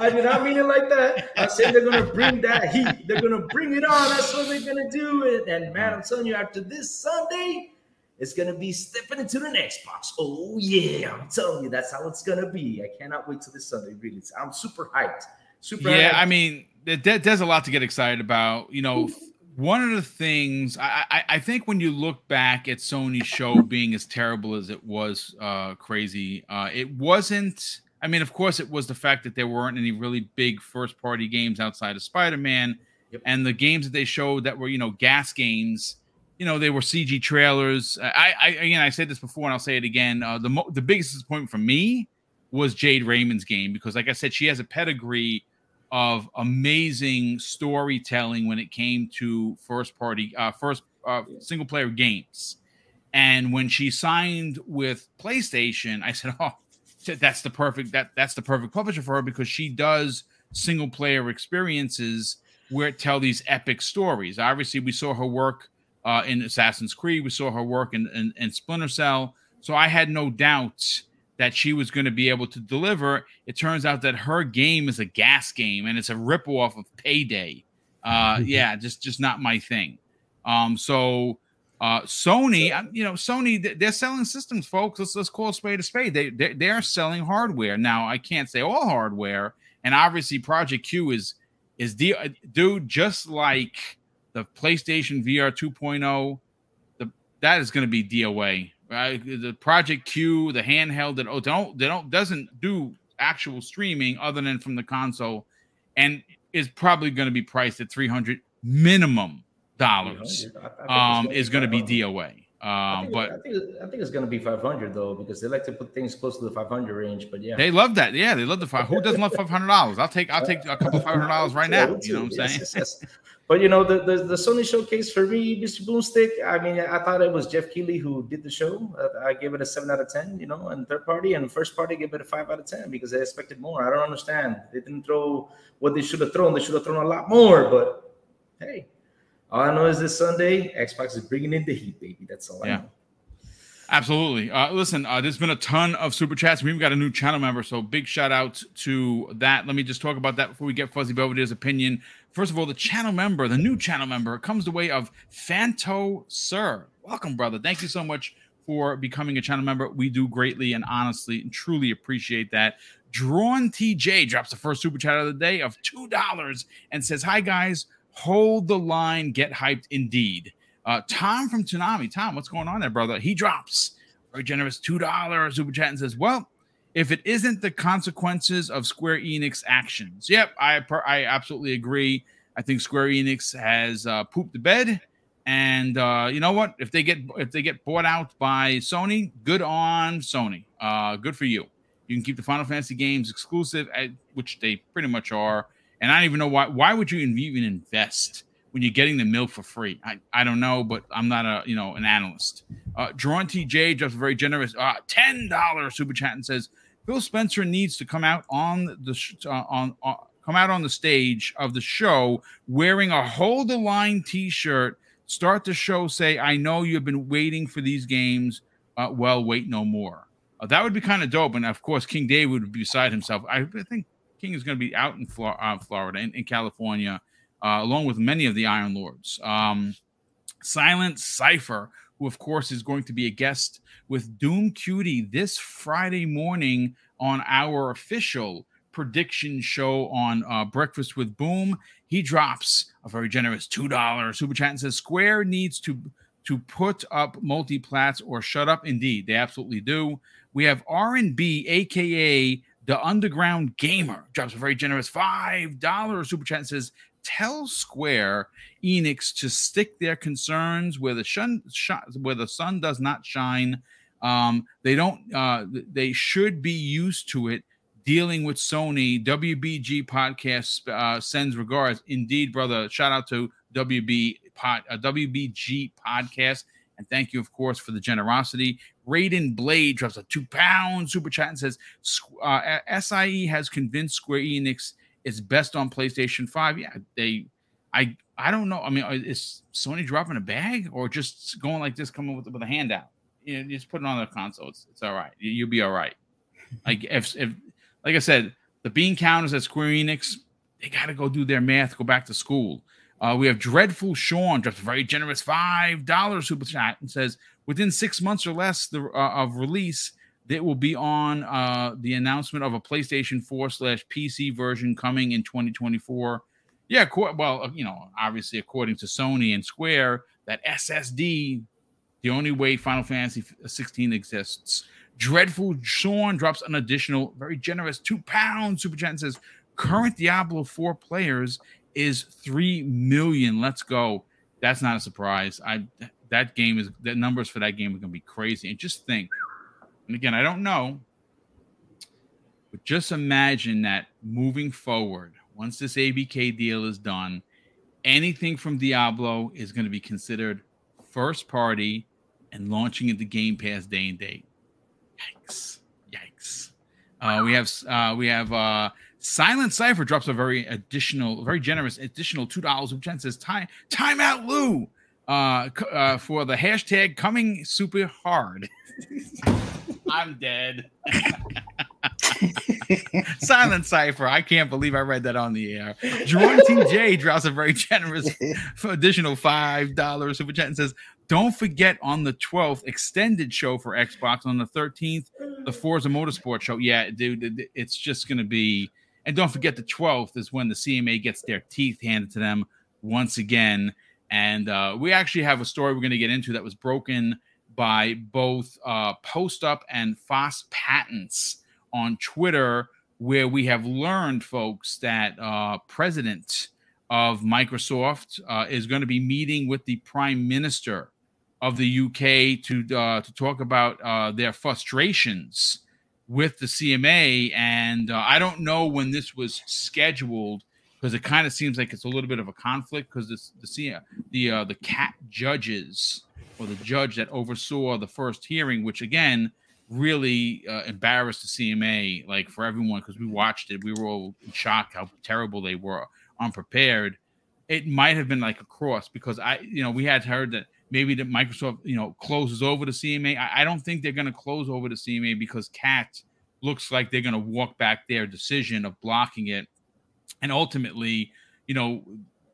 I did not mean it like that. I said they're gonna bring that heat. They're gonna bring it on. That's what they're gonna do. And man, I'm telling you, after this Sunday, it's gonna be stepping into the next box. Oh yeah, I'm telling you, that's how it's gonna be. I cannot wait till this Sunday. Really, I'm super hyped. Super. Yeah, hyped. I mean, there's a lot to get excited about. You know, one of the things I, I, I think when you look back at Sony's show being as terrible as it was, uh, crazy. Uh, it wasn't. I mean, of course, it was the fact that there weren't any really big first party games outside of Spider Man, yep. and the games that they showed that were you know GaaS games you know, they were CG trailers. I, I again, I said this before, and I'll say it again. Uh, the mo- the biggest disappointment for me was Jade Raymond's game because, like I said, she has a pedigree of amazing storytelling when it came to first party, uh, first uh, single player games. And when she signed with PlayStation, I said, "Oh, that's the perfect that that's the perfect publisher for her because she does single player experiences where tell these epic stories. Obviously, we saw her work uh, in Assassin's Creed. We saw her work in, in, in Splinter Cell. So I had no doubts that she was going to be able to deliver. It turns out that her game is a GaaS game and it's a ripoff of Payday. Uh, yeah, just just not my thing. Um, so uh, Sony, you know, Sony, they're selling systems, folks. Let's let's call a spade a spade. They they're, they're selling hardware now. I can't say all hardware, and obviously Project Q is is the dude just like the PlayStation VR 2.0. The that is going to be DOA. Right? The Project Q, the handheld that oh don't they don't doesn't do actual streaming other than from the console, and is probably going to be priced at 300 minimum dollars. Um, is going to be DOA. Um, but I think, I think it's going to be 500 though because they like to put things close to the 500 range. But yeah, they love that. Yeah, they love the five. Who doesn't love 500 dollars? I'll take I'll take a couple five hundred dollars right now. You know what I'm saying? Yes, yes. But you know the, the, the Sony showcase for me, Mr. Boomstick. I mean, I thought it was Geoff Keighley who did the show. I gave it a seven out of ten. You know, and third party and first party gave it a five out of ten because they expected more. I don't understand. They didn't throw what they should have thrown. They should have thrown a lot more. But hey, all I know is this Sunday, Xbox is bringing in the heat, baby. That's all yeah. I know. Absolutely. Uh, listen, uh, there's been a ton of super chats. We've got a new channel member, so big shout out to that. Let me just talk about that before we get Fuzzy Belvedere's opinion. First of all, the channel member, the new channel member, comes the way of Fanto Sir. Welcome, brother. Thank you so much for becoming a channel member. We do greatly and honestly and truly appreciate that. Drawn TJ drops the first super chat of the day of $2 and says, Hi, guys. Hold the line. Get hyped indeed. Uh, Tom from Tsunami. Tom, what's going on there, brother? He drops very generous $2 super chat and says, Well, if it isn't the consequences of Square Enix actions. Yep, I I absolutely agree. I think Square Enix has uh, pooped the bed, and uh, you know what? If they get if they get bought out by Sony, good on Sony. Uh, good for you. You can keep the Final Fantasy games exclusive, which they pretty much are. And I don't even know why. Why would you even invest when you're getting the milk for free. I, I don't know, but I'm not a you know an analyst. Uh, Drawn TJ just very generous. Uh, Ten dollars super chat and says Phil Spencer needs to come out on the uh, on, uh, come out on the stage of the show wearing a hold the line T-shirt. Start the show. Say I know you've been waiting for these games. Uh, well, wait no more. Uh, that would be kind of dope. And of course, King David would be beside himself. I think King is going to be out in Flor- uh, Florida, in, in California uh, along with many of the Iron Lords. Um, Silent Cipher, who of course is going to be a guest with Doom Cutie this Friday morning on our official prediction show on uh, Breakfast with Boom. He drops a very generous two dollars super chat and says Square needs to to put up multi-plats or shut up. Indeed, they absolutely do. We have R and B, aka the Underground Gamer, drops a very generous five dollars super chat and says tell Square Enix to stick their concerns where the sun where the sun does not shine. Um, they don't. Uh, they should be used to it. Dealing with Sony, WBG podcast uh, sends regards. Indeed, brother. Shout out to WB pod, uh, WBG podcast, and thank you, of course, for the generosity. Raiden Blade drops a two pound super chat and says, uh, "SIE has convinced Square Enix it's best on PlayStation 5. Yeah, they I I don't know. I mean, is Sony dropping a bag or just going like this, coming with with a handout? You know, just put it on the console. It's, it's all right. You'll be all right. Like if if like I said, the bean counters at Square Enix, they got to go do their math, go back to school. Uh, we have Dreadful Sean, a very generous five dollars super chat, and says within six months or less the, uh, of release, that will be on uh, the announcement of a PlayStation 4 slash PC version coming in 2024. Yeah, well, uh, you know, obviously, according to Sony and Square, that SSD, the only way Final Fantasy 16 exists. Dreadful Sean drops an additional, very generous two pound super chat and says, current Diablo 4 players is 3 million. Let's go. That's not a surprise. I that game is the numbers for that game are going to be crazy. And just think and again, I don't know, but just imagine that moving forward, once this ABK deal is done, anything from Diablo is going to be considered first party and launching into Game Pass day and date. Yikes! Yikes! Uh, we have uh, we have uh, Silent Cipher drops a very additional, very generous additional two dollars. Which says time time out Lou uh, uh, for the hashtag coming super hard. I'm dead. Silent Cipher. I can't believe I read that on the air. Jordan TJ drops a very generous additional $5 super chat and says, Don't forget on the 12th, extended show for Xbox on the 13th, the Forza Motorsport show. Yeah, dude, it's just going to be. And don't forget the 12th is when the CMA gets their teeth handed to them once again. And uh, we actually have a story we're going to get into that was broken by both uh, Post Up and Foss Patents on Twitter, where we have learned, folks, that uh, President of Microsoft uh, is going to be meeting with the Prime Minister of the UK to uh, to talk about uh, their frustrations with the CMA. And uh, I don't know when this was scheduled because it kind of seems like it's a little bit of a conflict because the the the uh, the CAT judges or the judge that oversaw the first hearing, which again really uh, embarrassed the CMA, like for everyone because we watched it, we were all in shock how terrible they were, unprepared. It might have been like a cross because I, you know, we had heard that maybe that Microsoft, you know, closes over the CMA. I, I don't think they're going to close over the CMA because CAT looks like they're going to walk back their decision of blocking it, and ultimately, you know,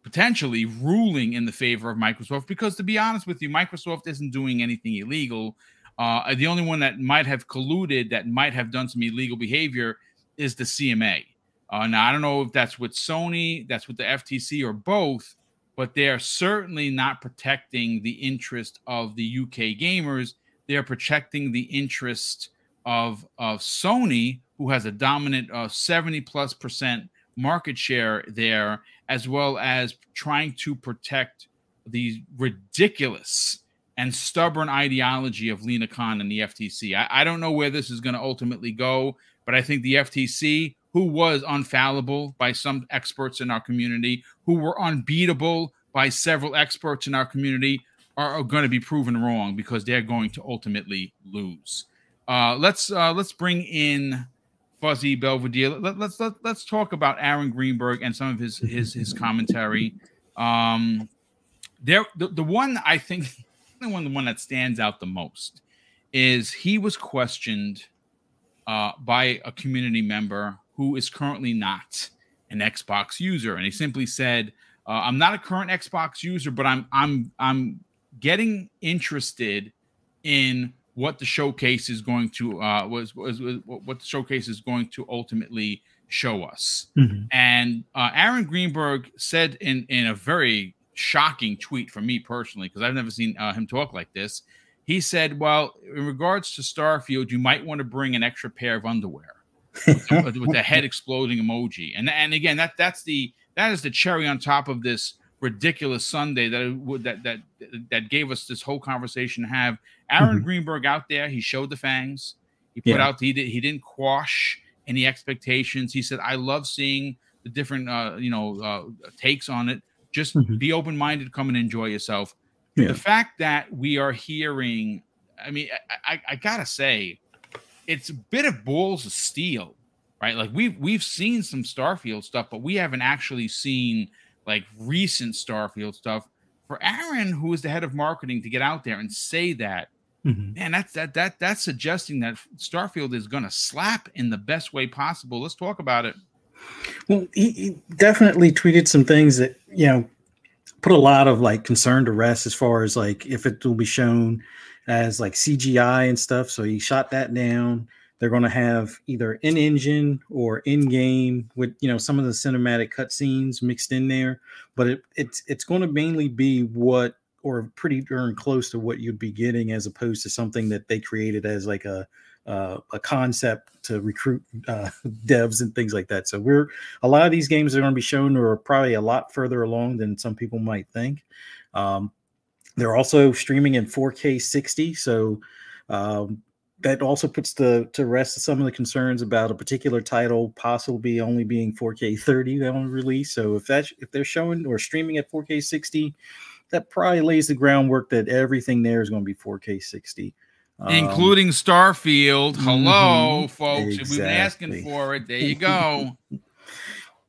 potentially ruling in the favor of Microsoft. Because to be honest with you, Microsoft isn't doing anything illegal. Uh, the only one that might have colluded, that might have done some illegal behavior, is the CMA. Uh, now I don't know if that's with Sony, that's with the FTC, or both but they are certainly not protecting the interest of the UK gamers. They are protecting the interest of, of Sony, who has a dominant uh, 70 plus percent market share there, as well as trying to protect the ridiculous and stubborn ideology of Lina Khan and the FTC. I, I don't know where this is going to ultimately go, but I think the FTC who was unfallible by some experts in our community, who were unbeatable by several experts in our community, are, are going to be proven wrong because they're going to ultimately lose. Uh, let's uh, let's bring in Fuzzy Belvedere. Let, let's let, let's talk about Aaron Greenberg and some of his his his commentary. Um, there, the, the one I think the one the one that stands out the most is he was questioned uh, by a community member who is currently not an Xbox user, and he simply said, uh, "I'm not a current Xbox user, but I'm I'm I'm getting interested in what the showcase is going to uh, was, was, was what the showcase is going to ultimately show us." Mm-hmm. And uh, Aaron Greenberg said in in a very shocking tweet for me personally, because I've never seen uh, him talk like this. He said, "Well, in regards to Starfield, you might want to bring an extra pair of underwear." with, the head exploding emoji. And and again, that that's the that is the cherry on top of this ridiculous Sunday that would that that that gave us this whole conversation to have. Aaron mm-hmm. Greenberg out there, he showed the fangs. He put yeah. out he did he didn't quash any expectations. He said, "I love seeing the different uh, you know uh, takes on it. Just mm-hmm. be open minded, come and enjoy yourself." Yeah. The fact that we are hearing, I mean, I, I, I gotta say, it's a bit of balls of steel, right? Like we've we've seen some Starfield stuff, but we haven't actually seen like recent Starfield stuff. For Aaron, who is the head of marketing, to get out there and say that, mm-hmm. man, that's that that that's suggesting that Starfield is going to slap in the best way possible. Let's talk about it. Well, he, he definitely tweeted some things that you know put a lot of like concern to rest as far as like if it will be shown as like CGI and stuff. So he shot that down. They're going to have either in engine or in game with you know some of the cinematic cutscenes mixed in there, but it, it's it's going to mainly be what or pretty darn close to what you'd be getting as opposed to something that they created as like a uh, a concept to recruit uh, devs and things like that. So we're a lot of these games are going to be shown are probably a lot further along than some people might think. Um, they're also streaming in 4K 60, so um, that also puts the to rest some of the concerns about a particular title possibly only being 4K 30 on release. So if that if they're showing or streaming at 4K 60, that probably lays the groundwork that everything there is going to be 4K 60. Um, including Starfield. Hello, mm-hmm, folks. Exactly. We've been asking for it. There you go.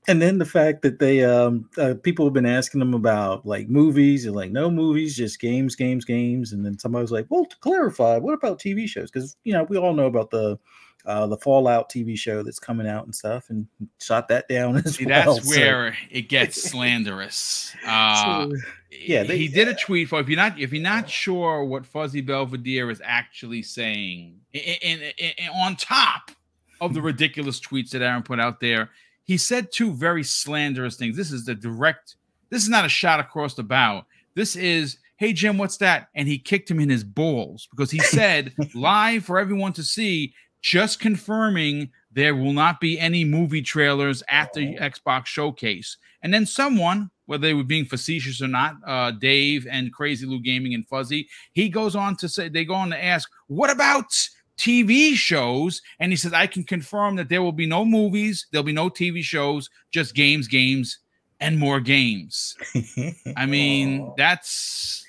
And then the fact that they um uh, people have been asking them about like movies and like no movies just games games games and then somebody was like well to clarify what about tv shows because you know we all know about the uh the fallout tv show that's coming out and stuff and shot that down as See, well, that's so. where it gets slanderous uh so, yeah they, he did a tweet for if you're not if you're not sure what fuzzy belvedere is actually saying and on top of the ridiculous tweets that aaron put out there he said two very slanderous things. This is the direct. This is not a shot across the bow. This is, hey Jim, what's that? And he kicked him in his balls because he said live for everyone to see, just confirming there will not be any movie trailers at the Xbox showcase. And then someone, whether they were being facetious or not, uh, Dave and Crazy Lou Gaming and Fuzzy, he goes on to say, they go on to ask, what about TV shows? And he says, I can confirm that there will be no movies, there'll be no TV shows, just games, games, and more games. I mean, that's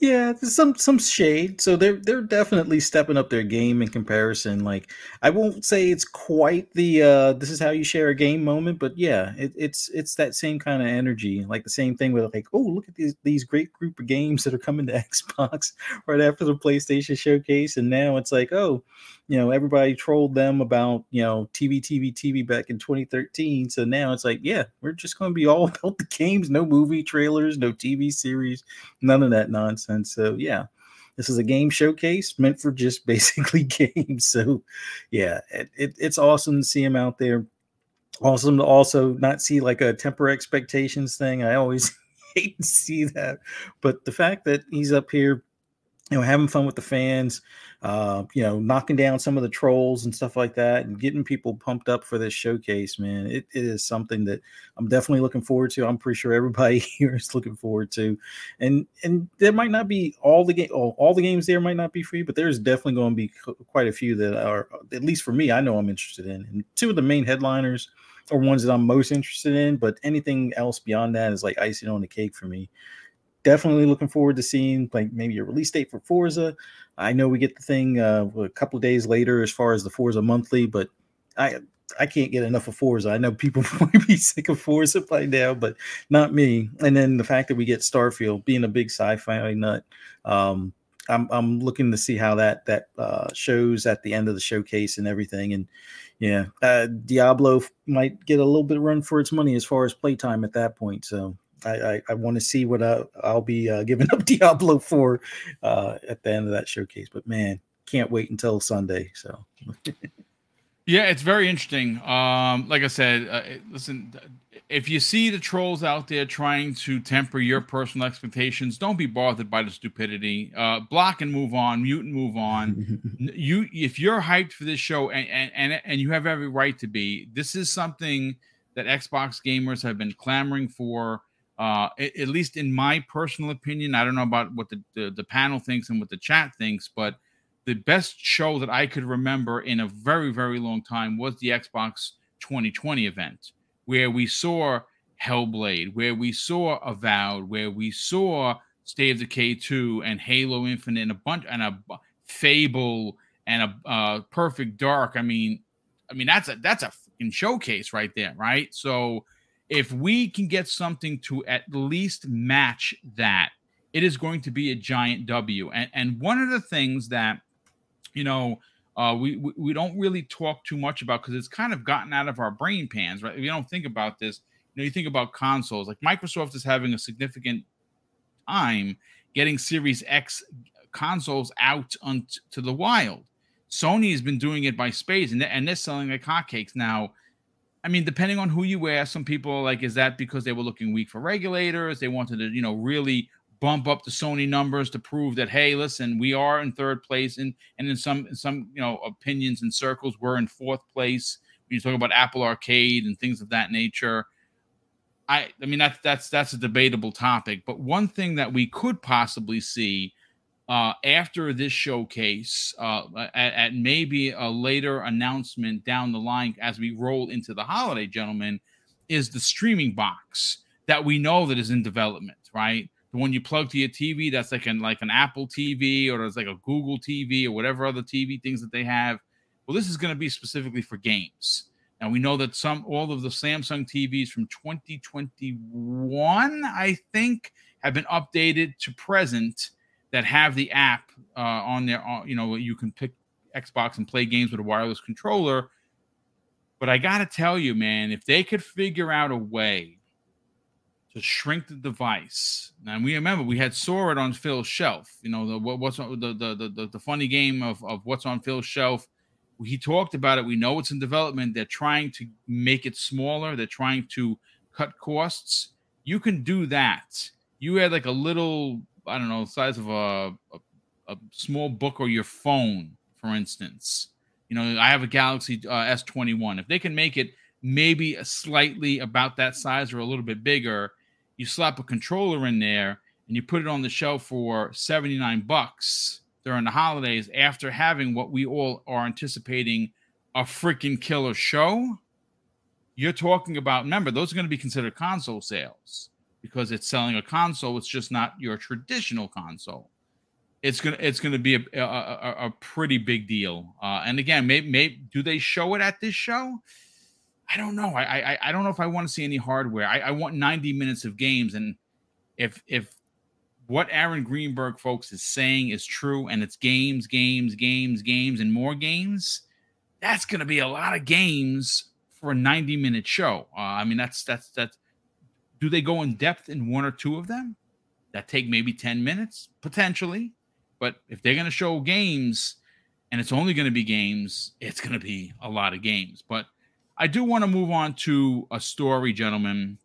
yeah, there's some some shade. So they're they're definitely stepping up their game in comparison. Like I won't say it's quite the uh this is how you share a game moment, but yeah, it, it's it's that same kind of energy. Like the same thing with like, oh look at these these great group of games that are coming to Xbox right after the PlayStation showcase, and now it's like, oh, you know, everybody trolled them about, you know, TV, TV, TV back in 2013. So now it's like, yeah, we're just going to be all about the games, no movie trailers, no TV series, none of that nonsense. So yeah, this is a game showcase meant for just basically games. So yeah, it, it, it's awesome to see him out there. Awesome to also not see like a temper expectations thing. I always hate to see that, but the fact that he's up here you know, having fun with the fans, uh, you know, knocking down some of the trolls and stuff like that, and getting people pumped up for this showcase, man. It, it is something that I'm definitely looking forward to. I'm pretty sure everybody here is looking forward to, and and there might not be all the game, all, all the games there might not be free, but there's definitely going to be quite a few that are, at least for me, I know I'm interested in. And two of the main headliners are ones that I'm most interested in, but anything else beyond that is like icing on the cake for me definitely looking forward to seeing like maybe a release date for Forza. I know we get the thing uh, a couple of days later as far as the Forza monthly, but I I can't get enough of Forza. I know people might be sick of Forza by now, but not me. And then the fact that we get Starfield, being a big sci-fi nut, um, I'm I'm looking to see how that that uh, shows at the end of the showcase and everything. And yeah, uh, Diablo might get a little bit run for its money as far as playtime at that point. So I, I, I want to see what I, will be uh, giving up Diablo for uh, at the end of that showcase. But man, can't wait until Sunday. So, yeah, it's very interesting. Um, like I said, uh, listen, if you see the trolls out there trying to temper your personal expectations, don't be bothered by the stupidity. Uh, block and move on, mute and move on. you, if you're hyped for this show, and, and and and you have every right to be, this is something that Xbox gamers have been clamoring for uh, at, least in my personal opinion, I don't know about what the, the, the panel thinks and what the chat thinks, but the best show that I could remember in a very very long time was the Xbox 2020 event, where we saw Hellblade, where we saw Avowed, where we saw State of Decay 2 and Halo Infinite and a bunch and a Fable and a uh, Perfect Dark. I mean, I mean that's a that's a showcase right there, right? So if we can get something to at least match that, it is going to be a giant W. And, and one of the things that, you know, uh, we, we, we don't really talk too much about because it's kind of gotten out of our brain pans, right? We don't think about this. You know, you think about consoles like Microsoft is having a significant time getting Series X consoles out onto the wild. Sony has been doing it by space, and and they're selling like hotcakes now. I mean, depending on who you ask, some people like, is that because they were looking weak for regulators? They wanted to, you know, really bump up the Sony numbers to prove that, hey, listen, we are in third place, and and in some in some you know opinions and circles, we're in fourth place. When you talk about Apple Arcade and things of that nature, I I mean that's that's that's a debatable topic. But one thing that we could possibly see uh, after this showcase, uh, at, at, maybe a later announcement down the line as we roll into the holiday, gentlemen, is the streaming box that we know that is in development, right? The one you plug to your TV, that's like an like an Apple TV or it's like a Google TV or whatever other TV things that they have. Well, this is going to be specifically for games. And we know that some all of the Samsung TVs from 2021, I think, have been updated to present that have the app uh, on there. Uh, you know, you can pick Xbox and play games with a wireless controller. But I got to tell you, man, if they could figure out a way to shrink the device, and we remember we had saw it on Phil's shelf. You know, the what's on, the, the the the funny game of of what's on Phil's shelf He talked about it. We know it's in development. They're trying to make it smaller. They're trying to cut costs. You can do that. You had like a little, I don't know, size of a, a, a small book or your phone, for instance. You know, I have a Galaxy uh, S21. If they can make it maybe slightly about that size or a little bit bigger, you slap a controller in there and you put it on the shelf for 79 bucks during the holidays after having what we all are anticipating a freaking killer show, you're talking about, remember, those are going to be considered console sales because it's selling a console. It's just not your traditional console. It's gonna it's gonna be a, a, a, pretty big deal. Uh, and again, maybe, maybe do they show it at this show? I don't know. I I, I don't know if I want to see any hardware. I, I want 90 minutes of games, and if if what Aaron Greenberg, folks, is saying is true, and it's games, games, games, games, and more games, that's to be a lot of games for a 90 minute show. Uh, I mean, that's that's that's. Do they go in depth in one or two of them that take maybe 10 minutes potentially? But if they're going to show games and it's only going to be games, it's going to be a lot of games. But I do want to move on to a story, gentlemen,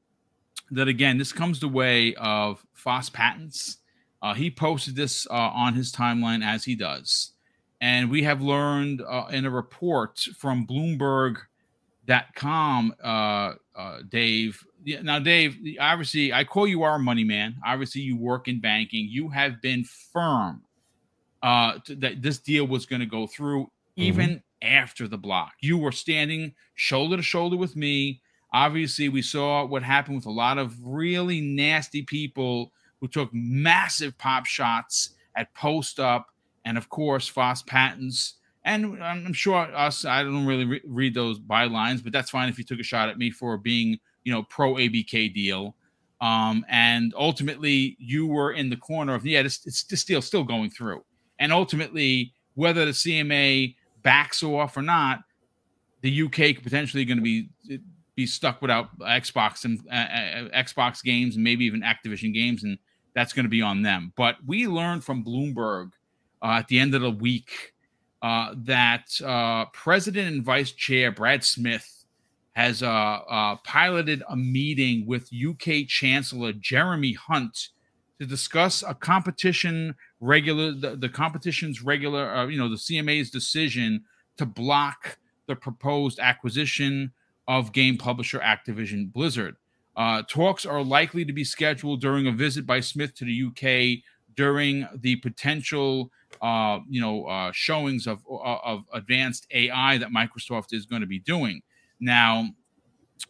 that again, this comes the way of Foss Patents. Uh, he posted this uh, on his timeline as he does. And we have learned uh, in a report from Bloomberg.com, uh, uh, Dave. Now, Dave, obviously, I call you our money man. Obviously, you work in banking. You have been firm uh, to, that this deal was going to go through, even mm-hmm. after the block. You were standing shoulder to shoulder with me Obviously, we saw what happened with a lot of really nasty people who took massive pop shots at post up, and of course, Foss Patents. And I'm sure us, I don't really re- read those bylines, but that's fine if you took a shot at me for being, you know, pro ABK deal. Um, and ultimately, you were in the corner of, yeah, this, it's this deal still going through. And ultimately, whether the CMA backs off or not, the UK potentially going to be be stuck without Xbox and uh, uh, Xbox games and maybe even Activision games, and that's going to be on them. But we learned from Bloomberg uh, at the end of the week uh, that uh, President and Vice Chair Brad Smith has uh, piloted a meeting with UK Chancellor Jeremy Hunt to discuss a competition regular the, the competition's regular you know the CMA's decision to block the proposed acquisition of game publisher Activision Blizzard. Uh, talks are likely to be scheduled during a visit by Smith to the UK during the potential, uh, you know, uh, showings of uh, of advanced AI that Microsoft is going to be doing. Now,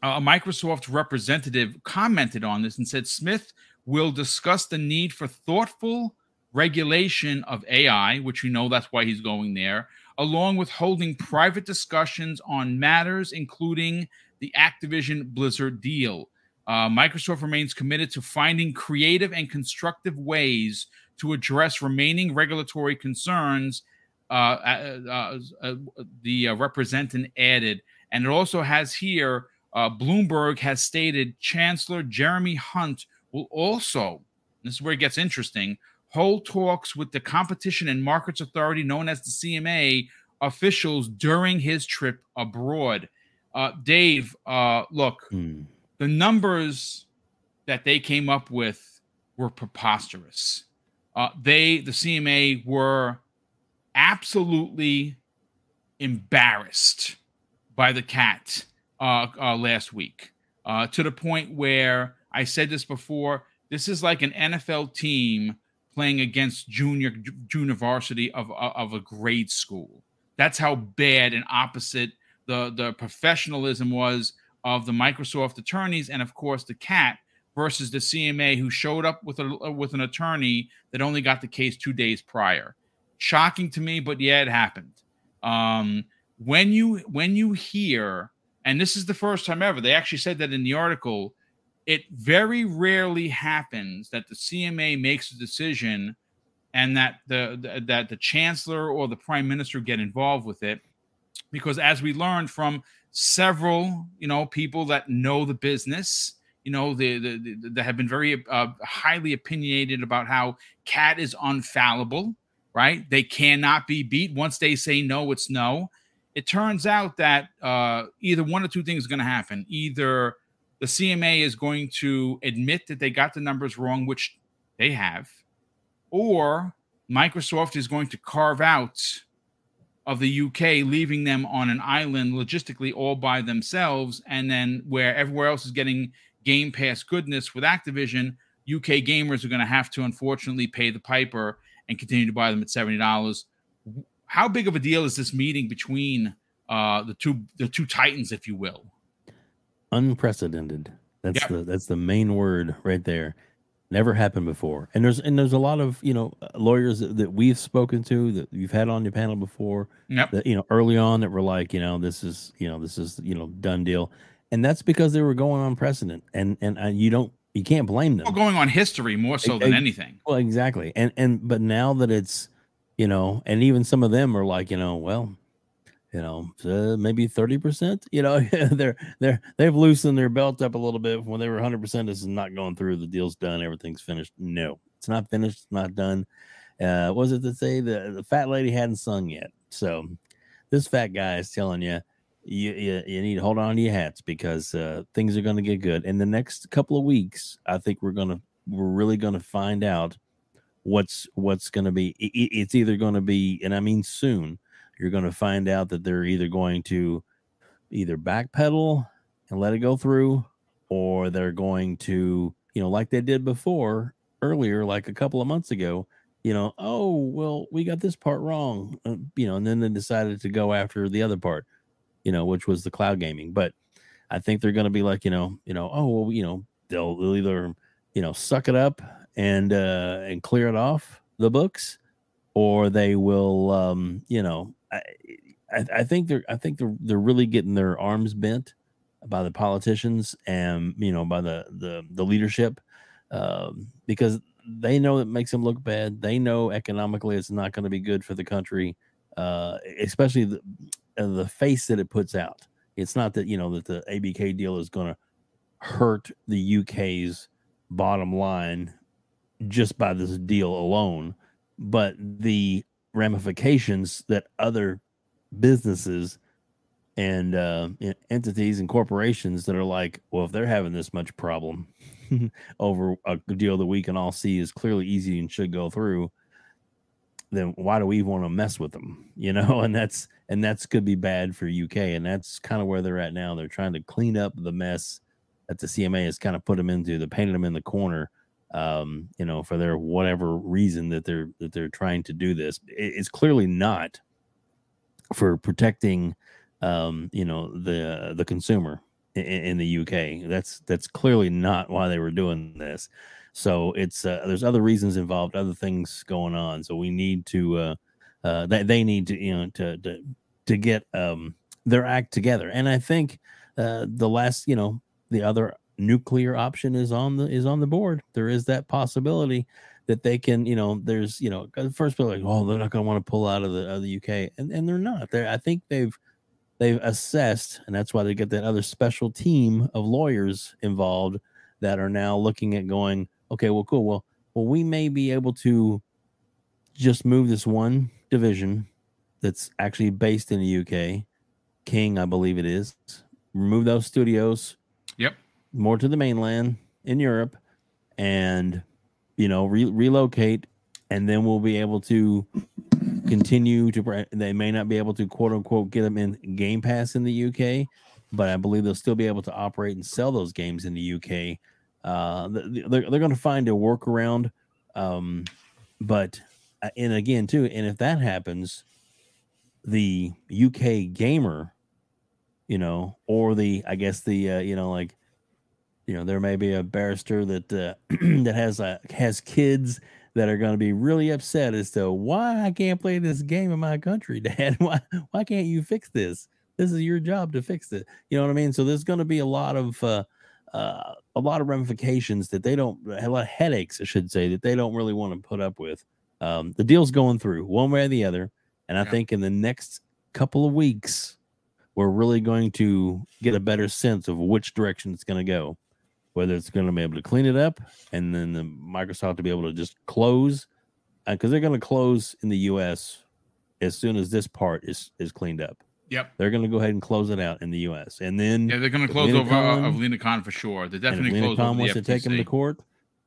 a Microsoft representative commented on this and said Smith will discuss the need for thoughtful regulation of AI, which we know that's why he's going there, along with holding private discussions on matters including the Activision Blizzard deal. Uh, Microsoft remains committed to finding creative and constructive ways to address remaining regulatory concerns. Uh, uh, uh, uh the uh, representative added, and it also has here uh, Bloomberg has stated Chancellor Jeremy Hunt will also, this is where it gets interesting, hold talks with the Competition and Markets Authority, known as the CMA, officials during his trip abroad. Uh, Dave, uh, look, hmm. the numbers that they came up with were preposterous. Uh, they, the CMA, were absolutely embarrassed by the CAT uh, uh, last week uh, to the point where I said this before. This is like an NFL team playing against junior junior varsity of of a grade school. That's how bad and opposite the the professionalism was of the Microsoft attorneys and of course the CAT versus the CMA who showed up with a with an attorney that only got the case 2 days prior. Shocking to me, but yeah, it happened. Um, when you when you hear and this is the first time ever they actually said that in the article it very rarely happens that the CMA makes a decision and that the, the, that the chancellor or the prime minister get involved with it. Because as we learned from several you know people that know the business you know the, the, that have been very uh, highly opinionated about how CAT is unfallible right? They cannot be beat. Once they say no it's no it turns out that uh, either one or two things are going to happen. Either the CMA is going to admit that they got the numbers wrong, which they have, or Microsoft is going to carve out of the UK, leaving them on an island logistically all by themselves. And then where everywhere else is getting Game Pass goodness with Activision, UK gamers are going to have to unfortunately pay the piper and continue to buy them at $70. How big of a deal is this meeting between uh, the two the two titans, if you will? Unprecedented. That's Yep. the that's the main word right there. Never happened before. And there's and there's a lot of you know lawyers that, that we've spoken to that you've had on your panel before Yep. that you know early on that were like you know this is you know this is you know done deal, and that's because they were going on precedent and and uh, you don't you can't blame them. Well, going on history more so than anything. Well, exactly. And and but now that it's, you know, and even some of them are like, you know, well, you know, uh, maybe 30%, you know, they're they're they've loosened their belt up a little bit when they were 100% this is not going through, the deal's done, everything's finished. No. It's not finished, it's not done. Uh was it to say the the fat lady hadn't sung yet. So this fat guy is telling you you, you, you need to hold on to your hats because uh, things are going to get good. In the next couple of weeks, I think we're going to we're really going to find out what's what's going to be it's either going to be and i mean soon you're going to find out that they're either going to either backpedal and let it go through or they're going to you know like they did before earlier like a couple of months ago you know oh well we got this part wrong uh, you know and then they decided to go after the other part you know which was the cloud gaming but i think they're going to be like you know you know oh well you know they'll, they'll either you know suck it up and uh and clear it off the books or they will um you know i i, I think they're i think they're they're really getting their arms bent by the politicians and you know by the the the leadership um because they know it makes them look bad. They know economically it's not going to be good for the country uh especially the uh, the face that it puts out. It's not that you know that the abk deal is going to hurt the uk's bottom line just by this deal alone, but the ramifications that other businesses and uh, entities and corporations that are like, well, if they're having this much problem over a deal that we can all see is clearly easy and should go through, then why do we want to mess with them? You know, and that's and that's could be bad for UK, and that's kind of where they're at now. They're trying to clean up the mess that the CMA has kind of put them into. They painted them in the corner um, you know, for their whatever reason that they're that they're trying to do this. It's clearly not for protecting, um, you know, the the consumer in, in the UK. That's that's clearly not why they were doing this. So it's uh, there's other reasons involved, other things going on. So we need to uh, uh, they they need to you know to to to get um their act together. And I think uh, the last you know the other nuclear option is on the is on the board. There is that possibility that they can, you know, there's, you know, first people like, oh, they're not going to want to pull out of the of the UK, and and they're not. They I think they've they've assessed, and that's why they get that other special team of lawyers involved that are now looking at going, okay, well, cool, well, well, we may be able to just move this one division that's actually based in the UK, King, I believe it is. Remove those studios, Yep. More to the mainland in Europe and you know re- relocate. And then we'll be able to continue to they may not be able to quote unquote get them in game pass in the UK but I believe they'll still be able to operate and sell those games in the UK uh th- th- they're, they're going to find a workaround um but uh, and again too and if that happens the UK gamer you know or the I guess the uh, you know like you know there may be a barrister that uh, that has uh, has kids that are going to be really upset as to why I can't play this game in my country, Dad. Why why can't you fix this? This is your job to fix it. You know what I mean? So there's going to be a lot of uh, uh, a lot of ramifications that they don't a lot of headaches, I should say, that they don't really want to put up with. Um, the deal's going through one way or the other, and I Yeah. think in the next couple of weeks, we're really going to get a better sense of which direction it's going to go whether it's going to be able to clean it up and then the Microsoft to be able to just close because they're going to close in the US as soon as this part is is cleaned up. Yep. They're going to go ahead and close it out in the U.S. And then Yeah, they're going to close Lina over uh, of Lina Khan for sure. They're definitely close Khan over wants the to take them to court,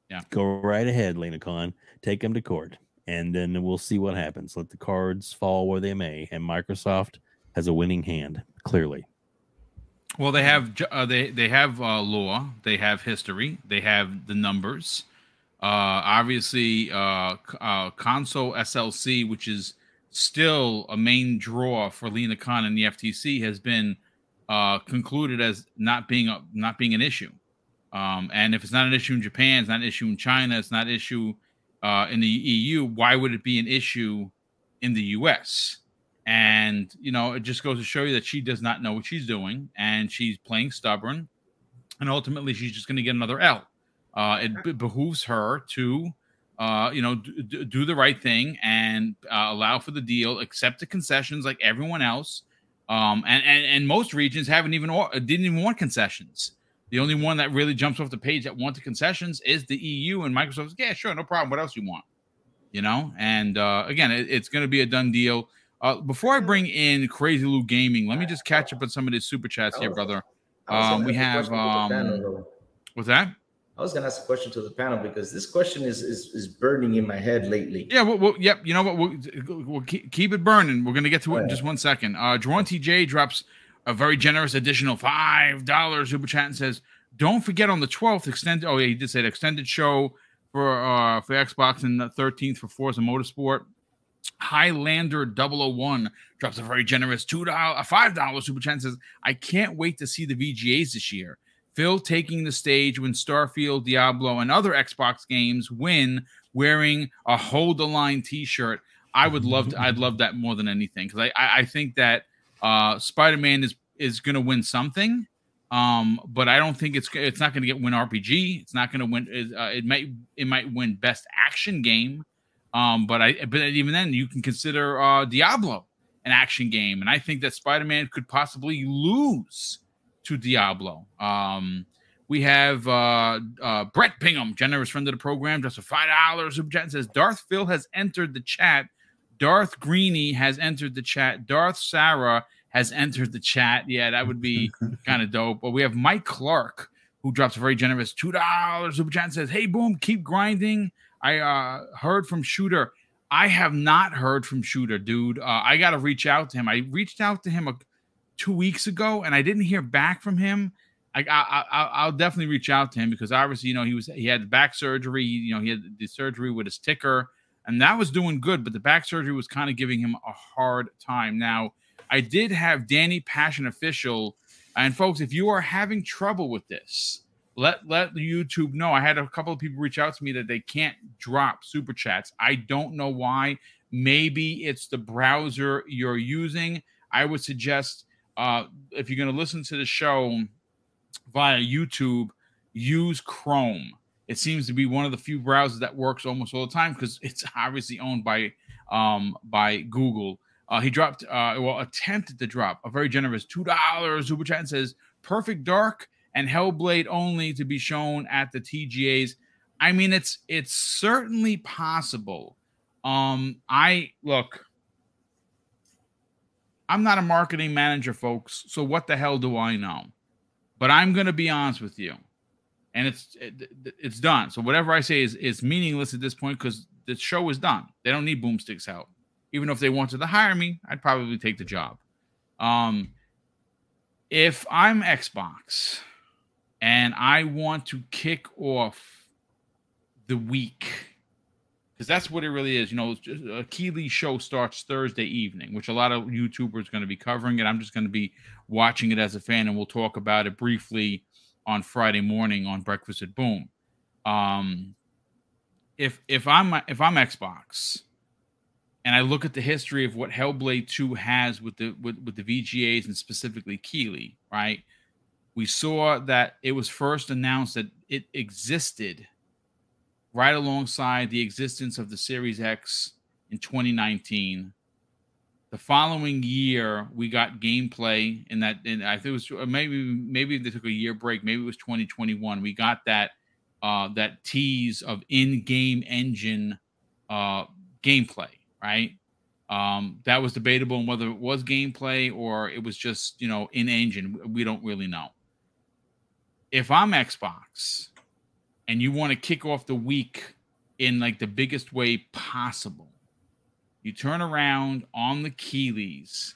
Yeah. go right ahead, Lina Khan. Take them to court, and then we'll see what happens. Let the cards fall where they may. And Microsoft has a winning hand, clearly. Well, they have uh, they they have uh, law, they have history, they have the numbers. Uh, obviously, uh, uh, console SLC, which is still a main draw for Lina Khan and the FTC, has been uh, concluded as not being a, not being an issue. Um, and if it's not an issue in Japan, it's not an issue in China, it's not an issue uh, in the EU. Why would it be an issue in the US? And you know, it just goes to show you that she does not know what she's doing, and she's playing stubborn, and ultimately she's just going to get another L. Uh, it be- behooves her to, uh, you know, d- do the right thing and uh, allow for the deal, accept the concessions like everyone else. Um, and, and and most regions haven't even or- didn't even want concessions. The only one that really jumps off the page that wanted concessions is the EU and Microsoft's. Yeah, sure, no problem. What else you want? You know. And uh, again, it, it's going to be a done deal. Uh, before I bring in Crazy Lou Gaming, let me just catch up on some of these super chats here, brother. Um, we have, um. What's that? I was gonna ask a question to the panel because this question is is, is burning in my head lately. Yeah, well, well yep. You know what? We'll, we'll keep, keep it burning. We're gonna get to it in Yeah. just one second. Uh, Jerron TJ drops a very generous additional five dollars super chat and says, "Don't forget on the twelfth extended. Oh yeah, he did say the extended show for uh for Xbox and the thirteenth for Forza Motorsport." Highlander 001 drops a very generous two dollar, a five dollar super chat says, "I can't wait to see the VGAs this year." Phil taking the stage when Starfield, Diablo, and other Xbox games win wearing a hold the line T-shirt. I would love to. I'd love that more than anything because I, I I think that uh, Spider Man is is going to win something, um, but I don't think it's it's not going to get win RPG. It's not going to win. Uh, it might it might win best action game, um, but I but even then you can consider uh, Diablo an action game, and I think that Spider Man could possibly lose to Diablo. Um, we have uh, uh, Brett Bingham, generous friend of the program, just a five dollars super chat says Darth Phil has entered the chat. Darth Greeny has entered the chat. Darth Sarah has entered the chat. Yeah, that would be kind of dope. But we have Mike Clark who drops a very generous two dollars super chat and says, "Hey, boom, keep grinding." I uh, heard from Shooter. I have not heard from Shooter, dude. Uh, I got to reach out to him. I reached out to him a, two weeks ago, and I didn't hear back from him. I, I, I I'll definitely reach out to him because obviously, you know, he was he had back surgery. You know, he had the surgery with his ticker, and that was doing good. But the back surgery was kind of giving him a hard time. Now, I did have Danny Passion official, and folks, if you are having trouble with this, let let YouTube know. I had a couple of people reach out to me that they can't drop super chats. I don't know why. Maybe it's the browser you're using. I would suggest uh, if you're going to listen to the show via YouTube, use Chrome. It seems to be one of the few browsers that works almost all the time because it's obviously owned by um, by Google. Uh, he dropped, uh, well, attempted to drop a very generous two dollars super chat says Perfect Dark and Hellblade only to be shown at the TGAs. I mean, it's it's certainly possible. Um, I look. I'm not a marketing manager, folks. So what the hell do I know? But I'm going to be honest with you, and it's it, it's done. So whatever I say is is meaningless at this point because the show is done. They don't need boomsticks help. Even if they wanted to hire me, I'd probably take the job. Um, if I'm Xbox and I want to kick off the week because that's what it really is. You know, a Keighley show starts Thursday evening, which a lot of YouTubers going to be covering it. I'm just going to be watching it as a fan, and we'll talk about it briefly on Friday morning on Breakfast at Boom. Um, if if I'm if I'm Xbox, and I look at the history of what Hellblade 2 has with the with, with the VGAs and specifically Keighley, right? We saw that it was first announced that it existed right alongside the existence of the Series X in 2019. The following year, we got gameplay in that, and I think it was uh, maybe maybe they took a year break. Maybe it was 2021. We got that uh, that tease of in-game engine uh, gameplay, right? Um, that was debatable on whether it was gameplay or it was just you know in engine. We don't really know. If I'm Xbox, and you want to kick off the week in like the biggest way possible, you turn around on the Keighleys.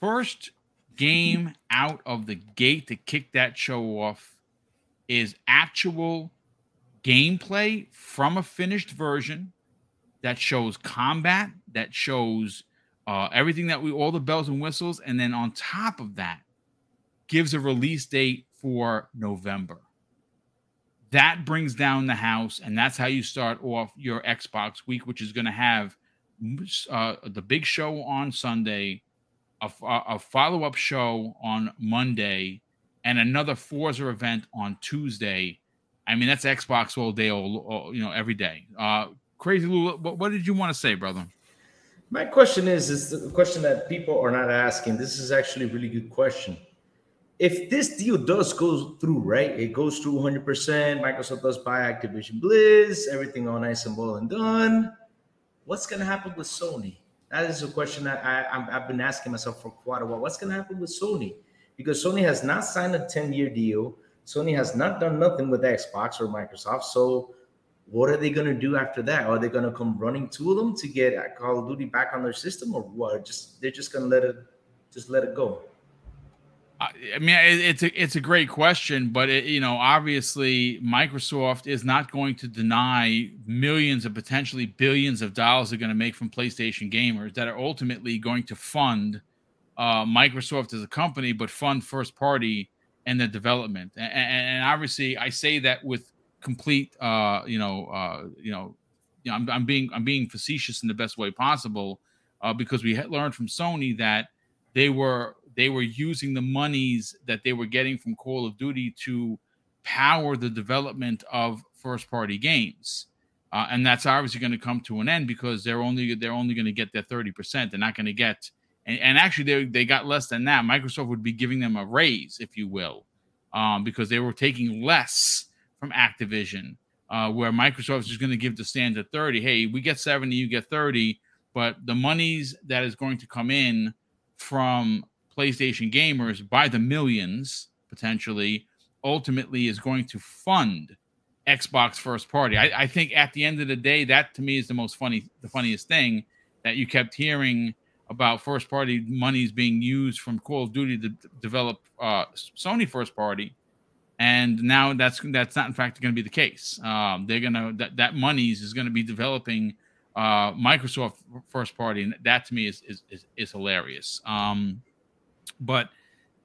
First game out of the gate to kick that show off is actual gameplay from a finished version that shows combat, that shows uh, everything that we, all the bells and whistles. And then on top of that, gives a release date for November. That brings down the house, and that's how you start off your Xbox week, which is going to have uh, the big show on Sunday, a, a follow up show on Monday, and another Forza event on Tuesday. I mean, that's Xbox all day, all, all you know, every day. Uh, Crazy Lou, what, what did you want to say, brother? My question is, is the question that people are not asking. This is actually a really good question. If this deal does go through, right? It goes through 100%. Microsoft does buy Activision Blizz, everything all nice and well and done. What's going to happen with Sony? That is a question that i have been asking myself for quite a while. What's going to happen with Sony? Because Sony has not signed a 10 year deal. Sony has not done nothing with Xbox or Microsoft. So what are they going to do after that? Are they going to come running to them to get Call of Duty back on their system, or what? Just they're just going to let it, just let it go. I mean, it's a it's a great question, but it, you know, obviously, Microsoft is not going to deny millions of potentially billions of dollars they're going to make from PlayStation gamers that are ultimately going to fund uh, Microsoft as a company, but fund first party and the development. And, and obviously, I say that with complete uh you know uh you know you know I'm, I'm being i'm being facetious in the best way possible uh because we had learned from sony that they were they were using the monies that they were getting from call of duty to power the development of first party games. Uh, and that's obviously going to come to an end because they're only they're only going to get their 30% they're not going to get and, and actually they, they got less than that. Microsoft would be giving them a raise if you will um, because they were taking less from Activision, uh, where Microsoft is going to give the standard 30. Hey, we get 70, you get 30, but the monies that is going to come in from PlayStation gamers by the millions potentially ultimately is going to fund Xbox first party. I, I, think at the end of the day, that to me is the most funny, the funniest thing that you kept hearing about first party monies being used from Call of Duty to develop uh, Sony first party and now that's that's not in fact going to be the case. Um, they're gonna that that monies is going to be developing uh, Microsoft first party, and that to me is is is, is hilarious. Um, but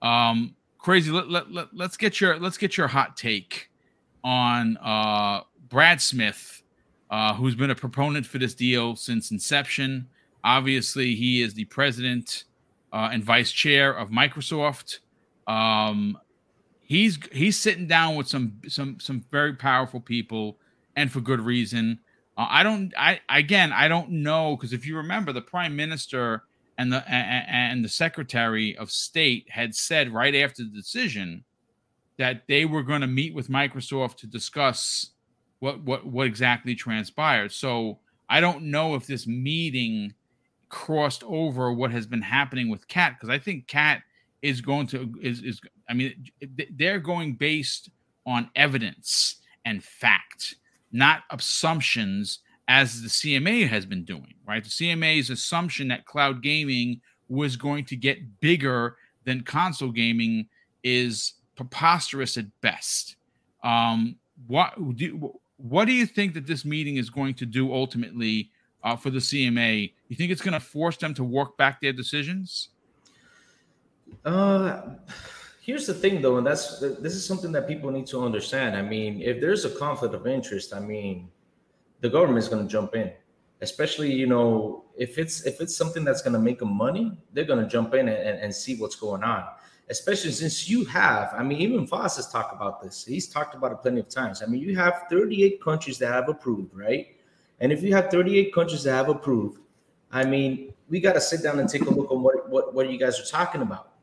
um, crazy. Let, let, let, let's get your let's get your hot take on uh, Brad Smith, uh, who's been a proponent for this deal since inception. Obviously, he is the president uh, and vice chair of Microsoft. Um, he's he's sitting down with some some some very powerful people and for good reason uh, i don't i again i don't know because if you remember the prime minister and the and, the secretary of state had said right after the decision that they were going to meet with microsoft to discuss what what what exactly transpired. So i don't know if this meeting crossed over what has been happening with cat because i think cat is going to is is I mean they're going based on evidence and fact, not assumptions as the CMA has been doing, right? The CMA's assumption that cloud gaming was going to get bigger than console gaming is preposterous at best. Um, what do what do you think that this meeting is going to do ultimately uh, for the CMA? You think it's going to force them to work back their decisions? Uh, here's the thing, though, and that's this is something that people need to understand. I mean, if there's a conflict of interest, I mean, the government is going to jump in, especially you know if it's if it's something that's going to make them money, they're going to jump in and, and, see what's going on. Especially since you have, I mean, even Foss has talked about this. He's talked about it plenty of times. I mean, you have 38 countries that have approved, right? And if you have 38 countries that have approved, I mean, we got to sit down and take a look on what, what, what you guys are talking about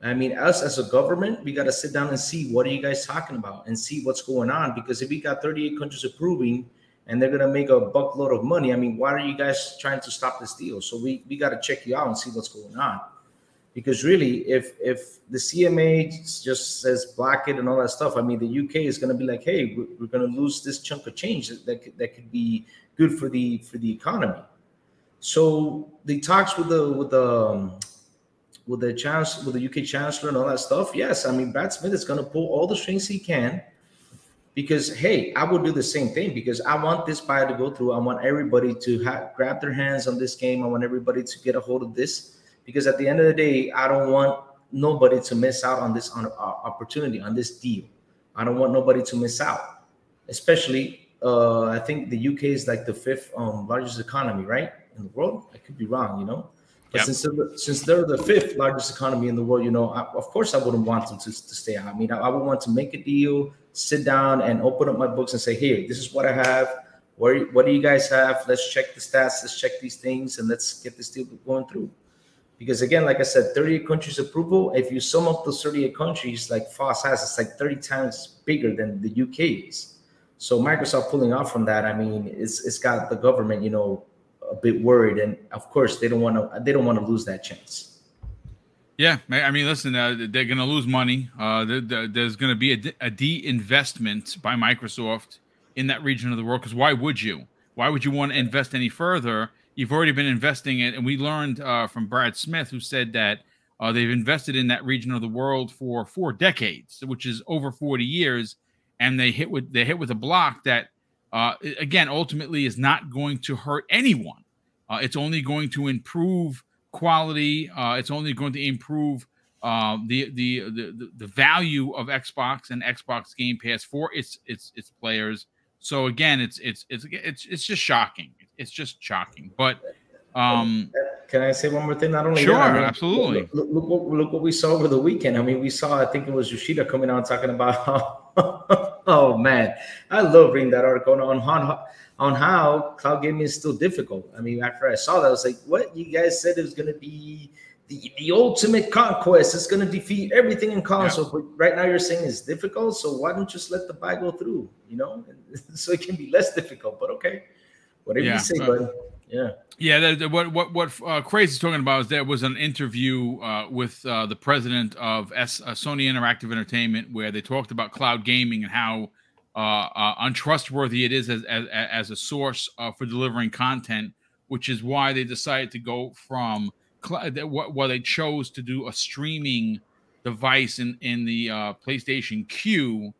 I mean, us as a government, we got to sit down and see what are you guys talking about and see what's going on. Because if we got 38 countries approving and they're gonna make a buckload of money. I mean, why are you guys trying to stop this deal? So we we got to check you out and see what's going on. Because really, if if the CMA just says block it and all that stuff, I mean, the UK is to be like, hey, we're, we're to lose this chunk of change that could, that could be good for the for the economy. So the talks with the with the um, with the chance with the UK chancellor and all that stuff. Yes, I mean Brad Smith is to pull all the strings he can because hey, I would do the same thing because I want this buy to go through. I want everybody to have, grab their hands on this game. I want everybody to get a hold of this because at the end of the day, I don't want nobody to miss out on this on, uh, opportunity on this deal. I don't want nobody to miss out, especially. Uh, I think the UK is like the fifth um, largest economy, right, in the world. I could be wrong, you know. But yep. since they're, since they're the fifth largest economy in the world, you know, I, of course I wouldn't want them to, to stay out. I mean, I, I, would want to make a deal, sit down and open up my books and say, "Here, this is what I have. What do you guys have? Let's check the stats. Let's check these things, and let's get this deal going through." Because again, like I said, 38 countries approval. If you sum up those 38 countries, like Foss has, it's like 30 times bigger than the UK is. So Microsoft pulling off from that, I mean, it's it's got the government, you know, a bit worried, and of course they don't want to they don't want to lose that chance. Yeah, I mean, listen, uh, they're going to lose money. Uh, there's going to be a, de- a de-investment by Microsoft in that region of the world. Because why would you? Why would you want to invest any further? You've already been investing it, and we learned uh, from Brad Smith, who said that uh, they've invested in that region of the world for four decades, which is over 40 years, and they hit with they hit with a block that uh, again, ultimately is not going to hurt anyone. Uh, it's only going to improve quality. Uh, it's only going to improve uh, the, the, the the value of Xbox and Xbox Game Pass for its its its players. So again, it's it's it's it's it's just shocking. It's just shocking. But um, can I say one more thing? Not only sure, that, I mean, absolutely. Look, look, look, what, look what we saw over the weekend. I mean, we saw. I think it was Yoshida coming out talking about how oh man, I love reading that article on on on how cloud gaming is still difficult. I mean, after I saw that, I was like, "What you guys said it was going to be the, the ultimate conquest? It's going to defeat everything in console." Yeah. But right now, you're saying it's difficult. So why don't you just let the buy go through? You know, so it can be less difficult. But okay, whatever yeah. you say, uh, buddy. Yeah. Yeah, the, what what what uh, Crazy is talking about is there was an interview uh, with uh, the president of S, uh, Sony Interactive Entertainment where they talked about cloud gaming and how uh, uh, untrustworthy it is as as, as a source for delivering content, which is why they decided to go from what well they chose to do a streaming device in in the PlayStation Q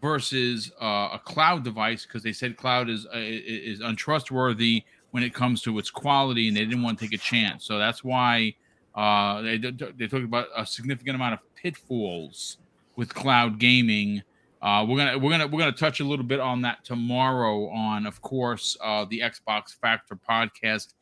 versus a cloud device because they said cloud is is untrustworthy when it comes to its quality, and they didn't want to take a chance. So that's why uh, they they talk about a significant amount of pitfalls with cloud gaming. Uh, we're gonna we're gonna we're gonna touch a little bit on that tomorrow on, of course, uh, the Xbox Factor podcast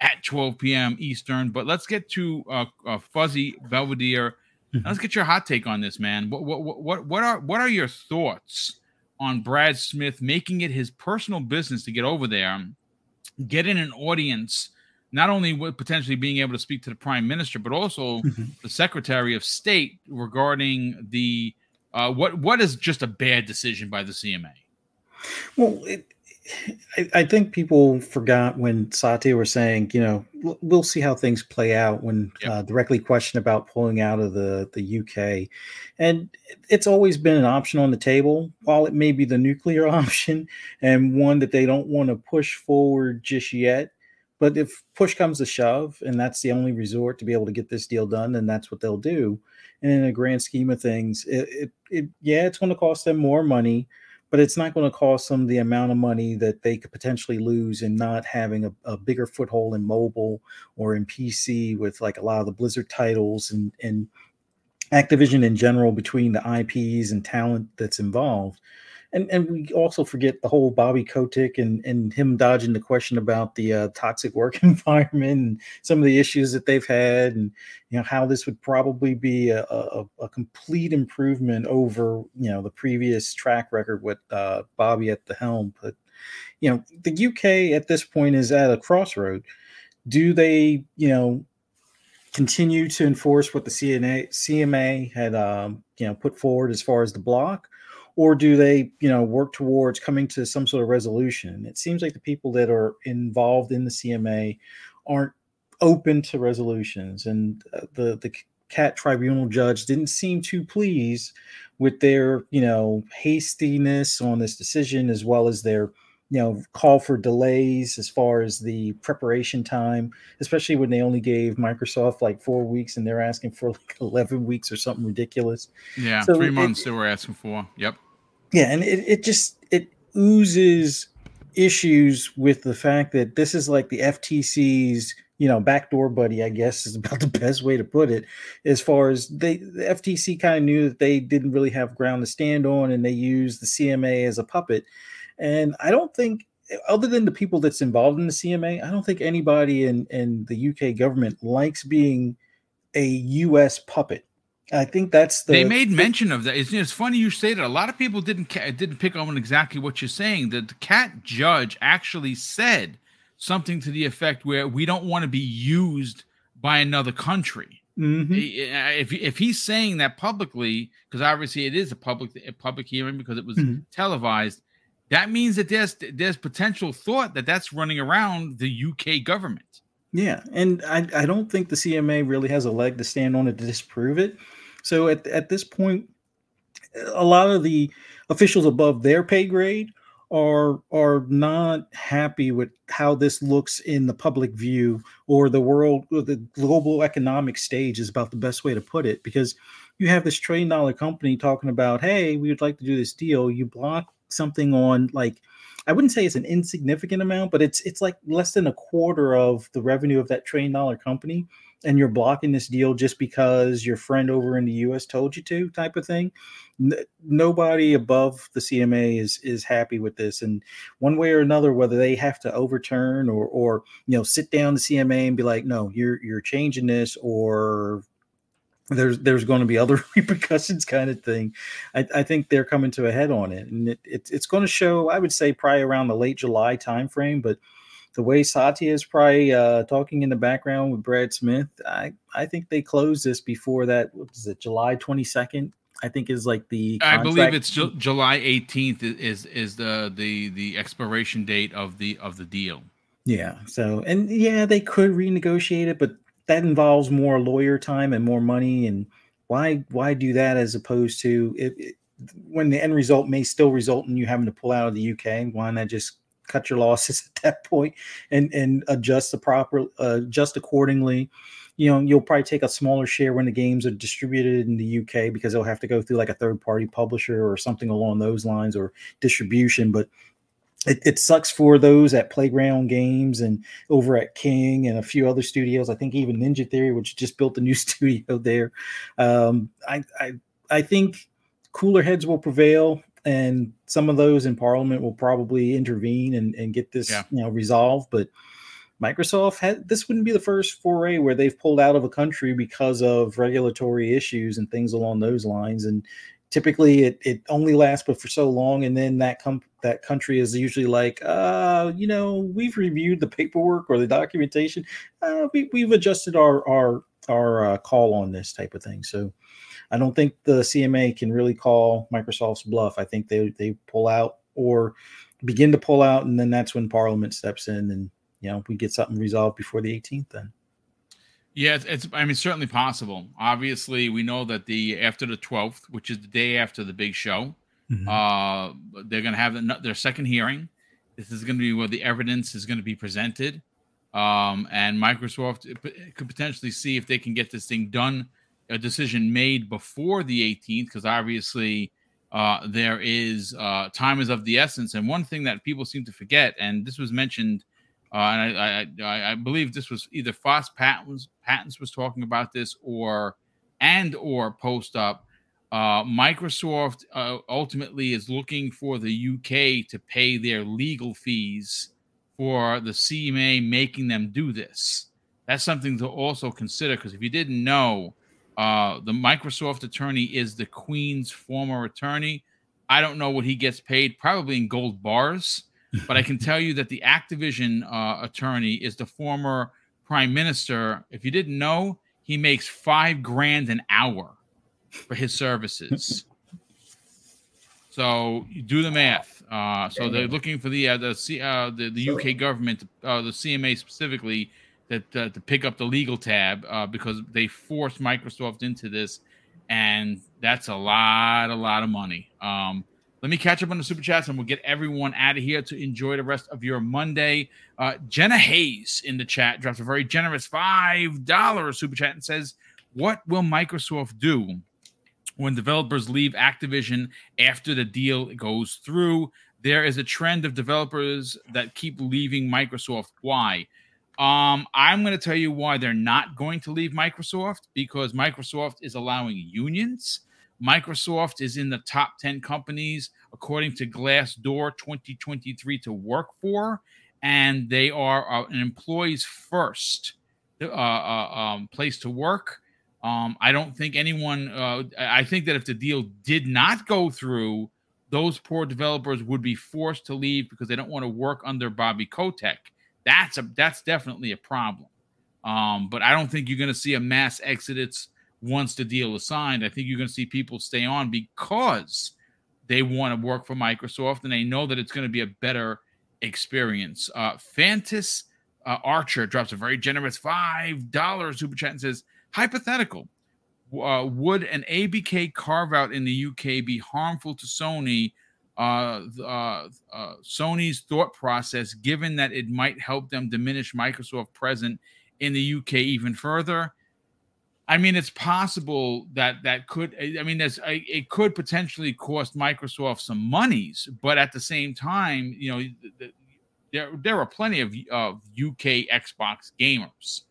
at 12 p.m. Eastern. But let's get to uh, uh Fuzzy Belvedere. Mm-hmm. Let's get your hot take on this, man. What what what what are what are your thoughts on Brad Smith making it his personal business to get over there getting an audience not only with potentially being able to speak to the prime minister, but also mm-hmm. the secretary of state regarding the uh, what what is just a bad decision by the CMA. Well, it, I, I, think people forgot when Satya was saying, you know, we'll see how things play out when yep. uh, directly questioned about pulling out of the the UK, and it's always been an option on the table. While it may be the nuclear option and one that they don't want to push forward just yet, but if push comes to shove and that's the only resort to be able to get this deal done, then that's what they'll do. And in a grand scheme of things, it, it, it yeah, it's going to cost them more money but it's not going to cost them the amount of money that they could potentially lose in not having a, a, bigger foothold in mobile or in PC with like a lot of the Blizzard titles and and Activision in general between the IPs and talent that's involved and and we also forget the whole Bobby Kotick and and him dodging the question about the uh, toxic work environment and some of the issues that they've had, and you know how this would probably be a, a, a complete improvement over you know the previous track record with uh, Bobby at the helm. But you know the UK at this point is at a crossroad. Do they you know continue to enforce what the CNA, CMA had um, you know put forward as far as the block? Or do they, you know, work towards coming to some sort of resolution? It seems like the people that are involved in the CMA aren't open to resolutions, and uh, the the CAT tribunal judge didn't seem too pleased with their, you know, hastiness on this decision, as well as their you know call for delays as far as the preparation time especially when they only gave microsoft like four weeks and they're asking for like 11 weeks or something ridiculous. Yeah so three months they were asking for. Yep yeah and it, it just it oozes issues with the fact that this is like the ftc's you know backdoor buddy i guess is about the best way to put it as far as they the ftc kind of knew that they didn't really have ground to stand on and they used the cma as a puppet and I don't think, other than the people that's involved in the CMA, I don't think anybody in, in the UK government likes being a US puppet. I think that's the. They made mention of that. It's, it's funny you say that. A lot of people didn't didn't pick up on exactly what you're saying. That the cat judge actually said something to the effect where we don't want to be used by another country. Mm-hmm. If if he's saying that publicly, because obviously it is a public a public hearing because it was mm-hmm. televised, that means that there's there's potential thought that that's running around the UK government. Yeah, and I, I don't think the CMA really has a leg to stand on to disprove it. So at at this point, a lot of the officials above their pay grade are are not happy with how this looks in the public view or the world or the global economic stage is about the best way to put it because you have this trillion dollar company talking about hey we would like to do this deal. You block something on like I wouldn't say it's an insignificant amount, but it's it's like less than a quarter of the revenue of that trillion dollar company, and you're blocking this deal just because your friend over in the U.S. told you to, type of thing. N- nobody above the CMA is is happy with this, and one way or another, whether they have to overturn or or you know sit down the CMA and be like, no, you're you're changing this, or there's there's going to be other repercussions kind of thing I, I, think they're coming to a head on it and it, it, it's going to show i would say probably around the late july timeframe but the way satya is probably uh, talking in the background with brad smith i i think they closed this before that what is it july 22nd i think is like the contract. i believe it's Ju- july 18th is is the the the expiration date of the of the deal yeah so and yeah they could renegotiate it but that involves more lawyer time and more money and why why do that as opposed to it, it, when the end result may still result in you having to pull out of the UK why not just cut your losses at that point and and adjust the proper uh, adjust accordingly you know you'll probably take a smaller share when the games are distributed in the UK because they'll have to go through like a third party publisher or something along those lines or distribution but it, it, sucks for those at Playground Games and over at King and a few other studios. I think even Ninja Theory, which just built a new studio there. Um, I, I I think cooler heads will prevail, and some of those in Parliament will probably intervene and, and get this yeah. you know resolved. But Microsoft had this wouldn't be the first foray where they've pulled out of a country because of regulatory issues and things along those lines. And typically it, it only lasts but for so long and then that com- that country is usually like uh you know we've reviewed the paperwork or the documentation uh, we, we've adjusted our our our uh, call on this type of thing so i don't think the cma can really call microsoft's bluff i think they they pull out or begin to pull out and then that's when parliament steps in and you know we get something resolved before the 18th then yeah, it's, it's, I mean certainly possible. Obviously, we know that the after the 12th, which is the day after the big show, mm-hmm. uh they're going to have their second hearing. This is going to be where the evidence is going to be presented. Um and Microsoft could potentially see if they can get this thing done a decision made before the 18th because obviously uh there is uh time is of the essence and one thing that people seem to forget and this was mentioned uh, and I, I, I, believe this was either Foss Patents, Patents was talking about this, or and or Post Up. Uh, Microsoft uh, ultimately is looking for the UK to pay their legal fees for the CMA making them do this. That's something to also consider because if you didn't know, uh, the Microsoft attorney is the Queen's former attorney. I don't know what he gets paid, probably in gold bars but I can tell you that the Activision uh, attorney is the former prime minister. If you didn't know, he makes five grand an hour for his services. So you do the math. Uh, so they're looking for the uh, the C, uh, the, the UK government, uh, the CMA specifically, that uh, to pick up the legal tab uh, because they forced Microsoft into this, and that's a lot, a lot of money. Um, let me catch up on the super chats and we'll get everyone out of here to enjoy the rest of your Monday. Uh, Jenna Hayes in the chat drops a very generous $5 super chat and says, What will Microsoft do when developers leave Activision after the deal goes through? There is a trend of developers that keep leaving Microsoft. Why? Um, I'm going to tell you why they're not going to leave Microsoft because Microsoft is allowing unions Microsoft is in the top 10 companies, according to Glassdoor 2023, to work for, and they are uh, an employee's first uh, uh, um, place to work. Um, I don't think anyone, uh, I think that if the deal did not go through, those poor developers would be forced to leave because they don't want to work under Bobby Kotick. That's a that's definitely a problem. Um, but I don't think you're going to see a mass exodus once the deal is signed. I think you're going to see people stay on because they want to work for Microsoft and they know that it's going to be a better experience. Uh, Fantas uh, Archer drops a very generous $5 super chat and says, hypothetical. Uh, would an ABK carve out in the UK be harmful to Sony? Uh, uh, uh, Sony's thought process, given that it might help them diminish Microsoft present in the UK even further. I mean, it's possible that that could. I mean, there's it could potentially cost Microsoft some monies, but at the same time, you know, there there are plenty of of UK Xbox gamers,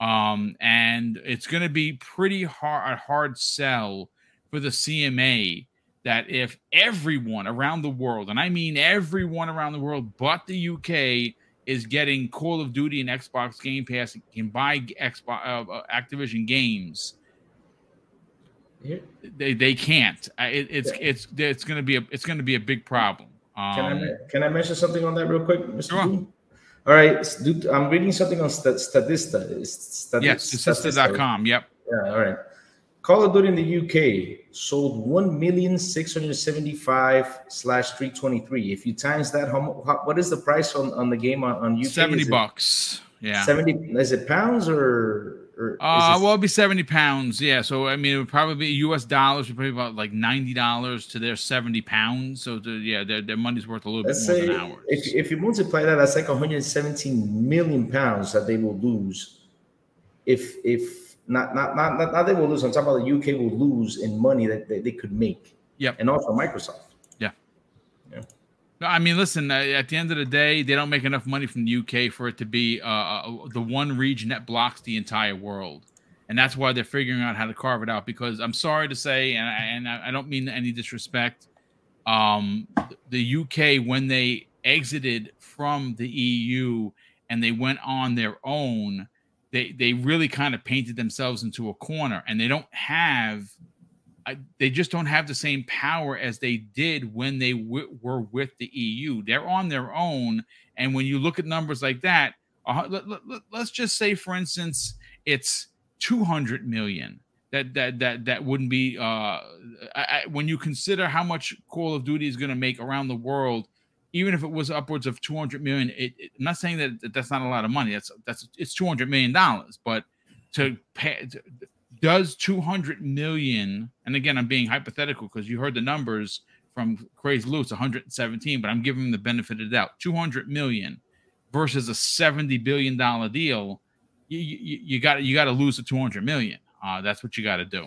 um, and it's going to be pretty hard a hard sell for the CMA that if everyone around the world, and I mean everyone around the world, but the UK is getting Call of Duty and Xbox Game Pass and can buy Xbox uh, uh, Activision games. Yeah. They they can't. It, it's yeah. it's it's going to be a it's going to be a big problem. Um, can I um, can I mention something on that real quick, Mr. Sure. All right, I'm reading something on Statista. Statista yes, Statista.com. Yep. Yeah. All right. Call of Duty in the UK sold one million six hundred seventy-five slash three twenty-three. If you times that, how, how, what is the price on, on the game on, on UK? Seventy bucks. Yeah. Seventy. Is it pounds or? or uh, well, it'd be seventy pounds. Yeah. So I mean, it would probably be U.S. dollars. Would probably about like ninety dollars to their seventy pounds. So to, yeah, their, their money's worth a little Let's bit more say, than ours. If if you multiply that, that's like one hundred seventeen million pounds that they will lose. If if not not not not, not they will lose. I'm talking about the UK will lose in money that they, they could make. Yeah, And also Microsoft. Yeah. Yeah. No, I mean, listen. Uh, at the end of the day, they don't make enough money from the UK for it to be uh, uh, the one region that blocks the entire world, and that's why they're figuring out how to carve it out. Because I'm sorry to say, and I, and I don't mean any disrespect, um, the UK when they exited from the EU and they went on their own they they really kind of painted themselves into a corner and they don't have they just don't have the same power as they did when they w- were with the EU. They're on their own, and when you look at numbers like that, uh, let, us just say, for instance, it's 200 million. That that that that wouldn't be. Uh, I, I, when you consider how much Call of Duty is going to make around the world, even if it was upwards of 200 million it, it, i'm not saying that, that, that's not a lot of money that's that's it's 200 million dollars but to pay to, does 200 million and again i'm being hypothetical because you heard the numbers from crazy Lou's 117 but i'm giving them the benefit of the doubt. 200 million versus a 70 billion dollar deal you got you got to lose the 200 million. Uh, that's what you got to do.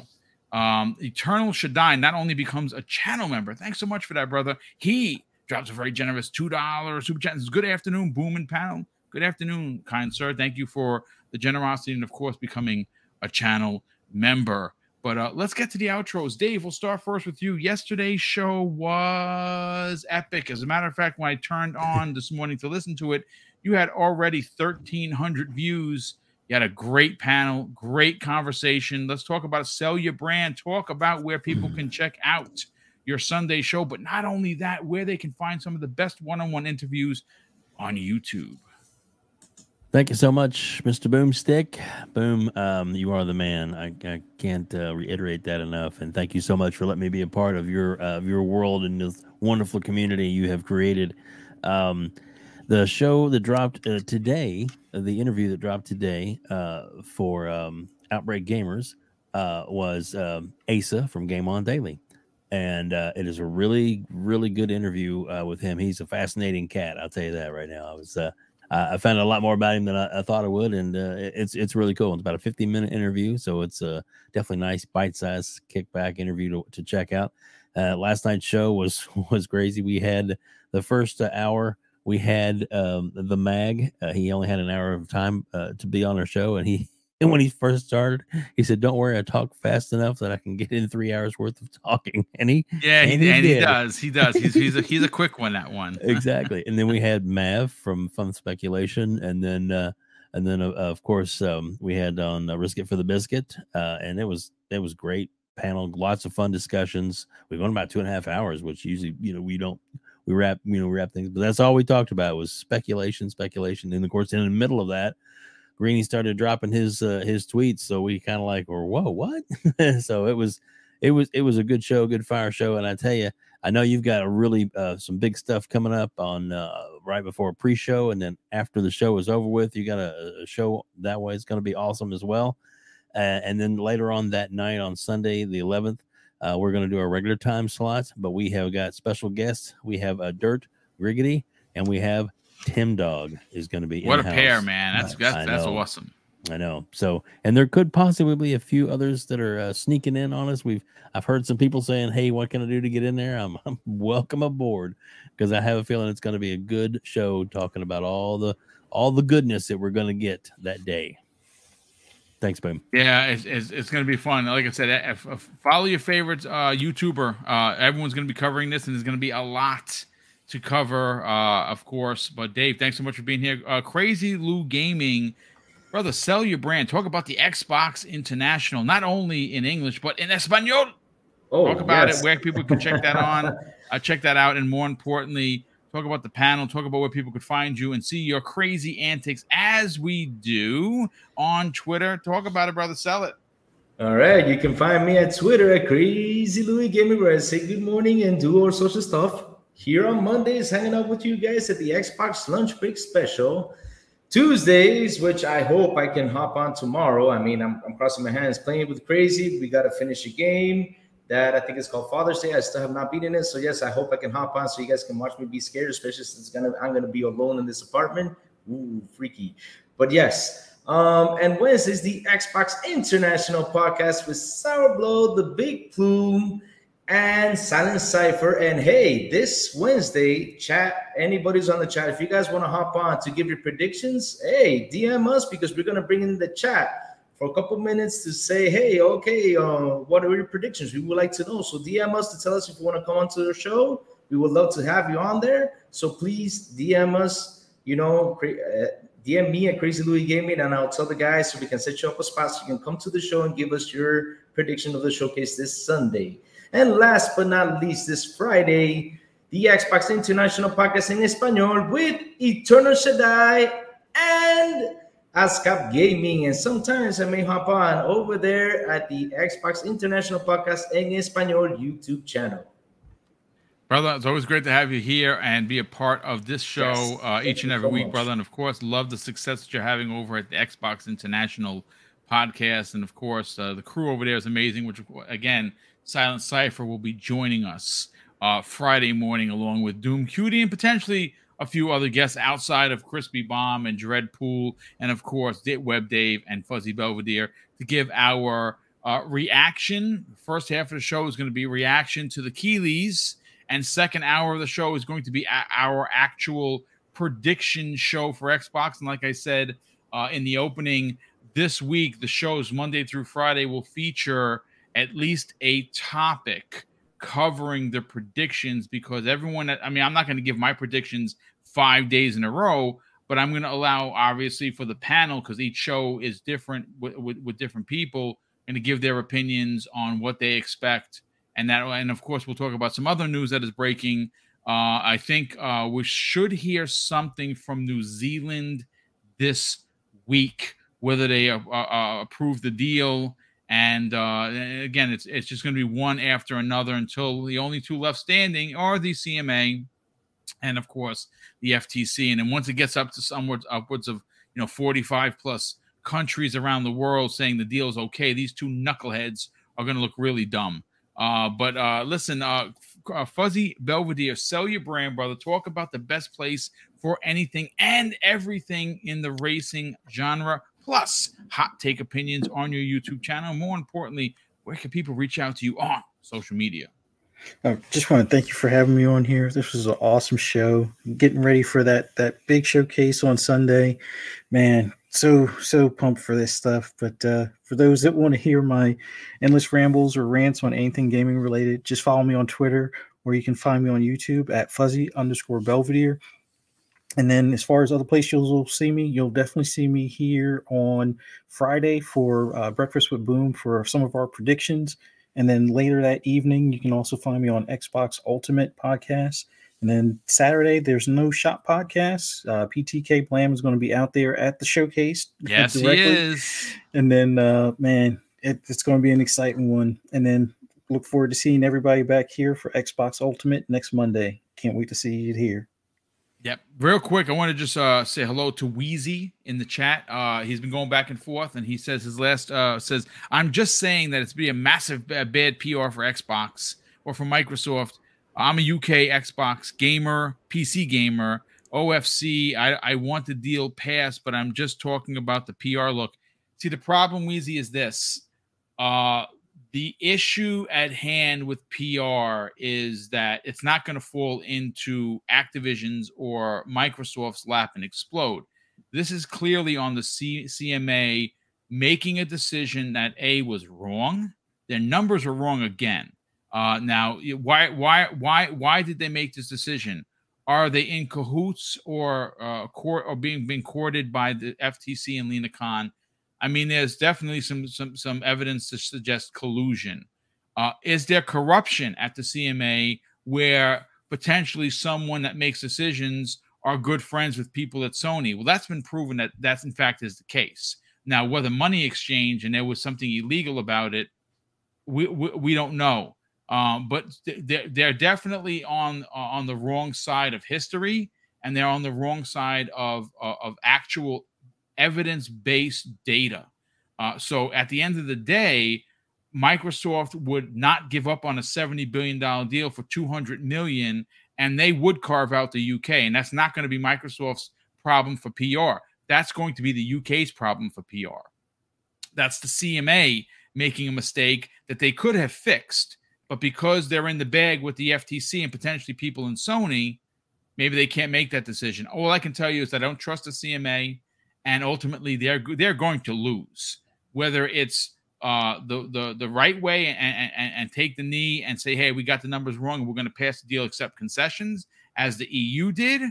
Um, eternal shaddai not only becomes a channel member thanks so much for that brother. He drops a very generous $2 super chat. Good afternoon, Boom and Panel. Good afternoon, kind sir. Thank you for the generosity and, of course, becoming a channel member. But uh, let's get to the outros. Dave, we'll start first with you. Yesterday's show was epic. As a matter of fact, when I turned on this morning to listen to it, you had already 1,300 views. You had a great panel, great conversation. Let's talk about sell your brand. Talk about where people can check out your Sunday show. But not only that, where they can find some of the best one on one interviews on YouTube. Thank you so much, Mr. Boomstick. Boom, um, you are the man. I, I can't uh, reiterate that enough. And thank you so much for letting me be a part of your uh, your world and this wonderful community you have created. Um, the show that dropped uh, today, uh, the interview that dropped today uh, for um, Outbreak Gamers uh, was um, Asa from Game On Daily. And it is a really, really good interview with him. He's a fascinating cat. I'll tell you that right now. I was uh, I found a lot more about him than I, I thought I would, and uh, it's it's really cool. It's about a 15 minute interview, so it's a definitely nice bite sized kickback interview to, to check out. Uh, last night's show was was crazy. We had the first hour. We had um, the mag. Uh, he only had an hour of time uh, to be on our show, and he and when he first started, he said, "Don't worry, I talk fast enough that I can get in three hours worth of talking." And he, yeah, and he, and he does, he does. He's he's a he's a quick one. That one exactly. And then we had Mav from Fun Speculation, and then uh, and then uh, of course um, we had on uh, Risk It for the Biscuit, uh, and it was it was great panel, lots of fun discussions. We went about two and a half hours, which usually you know we don't we wrap you know we wrap things, but that's all we talked about was speculation, speculation, and of course in the middle of that Greeny started dropping his uh, his tweets, so we kind of like, or whoa, what? so it was it was it was a good show, good fire show, and I tell you, I know you've got a really uh, some big stuff coming up on uh, right before a pre-show, and then after the show is over with, you got a, a show that way. It's going to be awesome as well. Uh, and then later on that night on Sunday, the 11th, uh, we're going to do our regular time slots, but we have got special guests. We have a Dirt Griggity, and we have Tim Dog is going to be. What a pair, man! That's that's, that's awesome. I know. So, and there could possibly be a few others that are uh, sneaking in on us. We've I've heard some people saying, "Hey, what can I do to get in there?" I'm, I'm welcome aboard because I have a feeling it's going to be a good show talking about all the all the goodness that we're going to get that day. Thanks, boom. Yeah, it's, it's, it's going to be fun. Like I said, if, if follow your favorite uh, YouTuber. Uh, everyone's going to be covering this, and there's going to be a lot to cover, uh, of course. But Dave, thanks so much for being here. Uh, Crazy Lou Gaming, brother, sell your brand. Talk about the Xbox International, not only in English but in Espanol. Oh, talk about yes. it, where people can check that on, uh, check that out, and more importantly, talk about the panel, talk about where people could find you and see your crazy antics as we do on Twitter. Talk about it, brother. Sell it. All right, you can find me at Twitter at Crazy Louis Gaming, where I say good morning and do all sorts of stuff here on Mondays, hanging out with you guys at the Xbox Lunch Break Special. Tuesdays, which I hope I can hop on tomorrow. I mean, I'm, I'm crossing my hands playing with Crazy. We got to finish a game that I think is called Father's Day. I still have not beaten it. So, yes, I hope I can hop on so you guys can watch me be scared, especially since gonna, I'm to be alone in this apartment. Ooh, freaky. But yes, um, and Wednesdays, the Xbox International podcast with Sour Blow, the Big Plume, and Silent Cipher. And hey, this Wednesday, chat, anybody's on the chat, if you guys want to hop on to give your predictions, hey, DM us because we're going to bring in the chat for a couple minutes to say, hey, okay, uh, what are your predictions? We would like to know. So DM us to tell us if you want to come onto the show. We would love to have you on there. So please DM us, you know, uh, DM me at Crazy Louis Gaming, and I'll tell the guys so we can set you up a spot so you can come to the show and give us your prediction of the showcase this Sunday. And last but not least, this Friday, the Xbox International Podcast in Espanol with Eternal Shaddai and ASCAP Gaming. And sometimes I may hop on over there at the Xbox International Podcast in Espanol YouTube channel. Brother, it's always great to have you here and be a part of this show yes, uh, each and every so week, much. brother. And of course, love the success that you're having over at the Xbox International podcast. And of course, uh, the crew over there is amazing, which, again, Silent Cipher will be joining us uh, Friday morning, along with Doom Cutie and potentially a few other guests outside of Crispy Bomb and Dreadpool, and of course, Web Dave and Fuzzy Belvedere to give our uh, reaction. First half of the show is going to be reaction to the Keighleys, and second hour of the show is going to be our actual prediction show for Xbox. And like I said uh, in the opening, this week the shows Monday through Friday will feature at least a topic covering the predictions because everyone i mean i'm not going to give my predictions five days in a row but i'm going to allow obviously for the panel because each show is different with, with, with different people and to give their opinions on what they expect and that and of course we'll talk about some other news that is breaking uh, i think uh, we should hear something from new zealand this week whether they uh, uh, approve the deal. And uh, again, it's it's just going to be one after another until the only two left standing are the CMA and of course the FTC. And then once it gets up to somewhere upwards of you know 45 plus countries around the world saying the deal is okay, these two knuckleheads are going to look really dumb. Uh, but uh, listen, uh, uh, Fuzzy Belvedere, sell your brand, brother. Talk about the best place for anything and everything in the racing genre, plus hot take opinions on your YouTube channel. More importantly, where can people reach out to you on social media? I just want to thank you for having me on here. This was an awesome show. Getting ready for that that big showcase on Sunday, man. So so pumped for this stuff. But uh, for those that want to hear my endless rambles or rants on anything gaming related, just follow me on Twitter, or you can find me on YouTube at fuzzy underscore Belvedere. And then, as far as other places you'll see me, you'll definitely see me here on Friday for uh, Breakfast with Boom for some of our predictions and then later that evening, you can also find me on Xbox Ultimate Podcast. And then Saturday, there's no shop podcast. Uh, PTK Blam is going to be out there at the showcase. Yes, he is. And then, uh, man, it, it's going to be an exciting one. And then look forward to seeing everybody back here for Xbox Ultimate next Monday. Can't wait to see you here. Yep. Real quick, I want to just uh, say hello to Wheezy in the chat. Uh, he's been going back and forth, and he says his last uh, says, "I'm just saying that it's be a massive bad PR for Xbox or for Microsoft. I'm a UK Xbox gamer, PC gamer, OFC. I, I want the deal passed, but I'm just talking about the PR look. See, the problem, Wheezy, is this: uh, the issue at hand with PR is that it's not going to fall into Activision's or Microsoft's lap and explode. This is clearly on the C- CMA making a decision that A was wrong. Their numbers were wrong again. Uh, now, why, why, why, why did they make this decision? Are they in cahoots or uh, court or being being courted by the FTC and Lina Khan? I mean, there's definitely some some some evidence to suggest collusion. Uh, is there corruption at the CMA where potentially someone that makes decisions are good friends with people at Sony? Well, that's been proven that that's in fact is the case. Now, whether money exchange and there was something illegal about it, we we, we don't know. Um, but they're, they're definitely on uh, on the wrong side of history, and they're on the wrong side of uh, of actual evidence based data. Uh, so at the end of the day, Microsoft would not give up on a $70 billion deal for 200 million, and they would carve out the UK. And that's not going to be Microsoft's problem for PR. That's going to be the UK's problem for PR. That's the CMA making a mistake that they could have fixed, but because they're in the bag with the FTC and potentially people in Sony, maybe they can't make that decision. All I can tell you is I don't trust the CMA and ultimately they're they're going to lose. Whether it's uh, the the the right way and, and, and take the knee and say, hey, we got the numbers wrong, and we're going to pass the deal, accept concessions, as the EU did,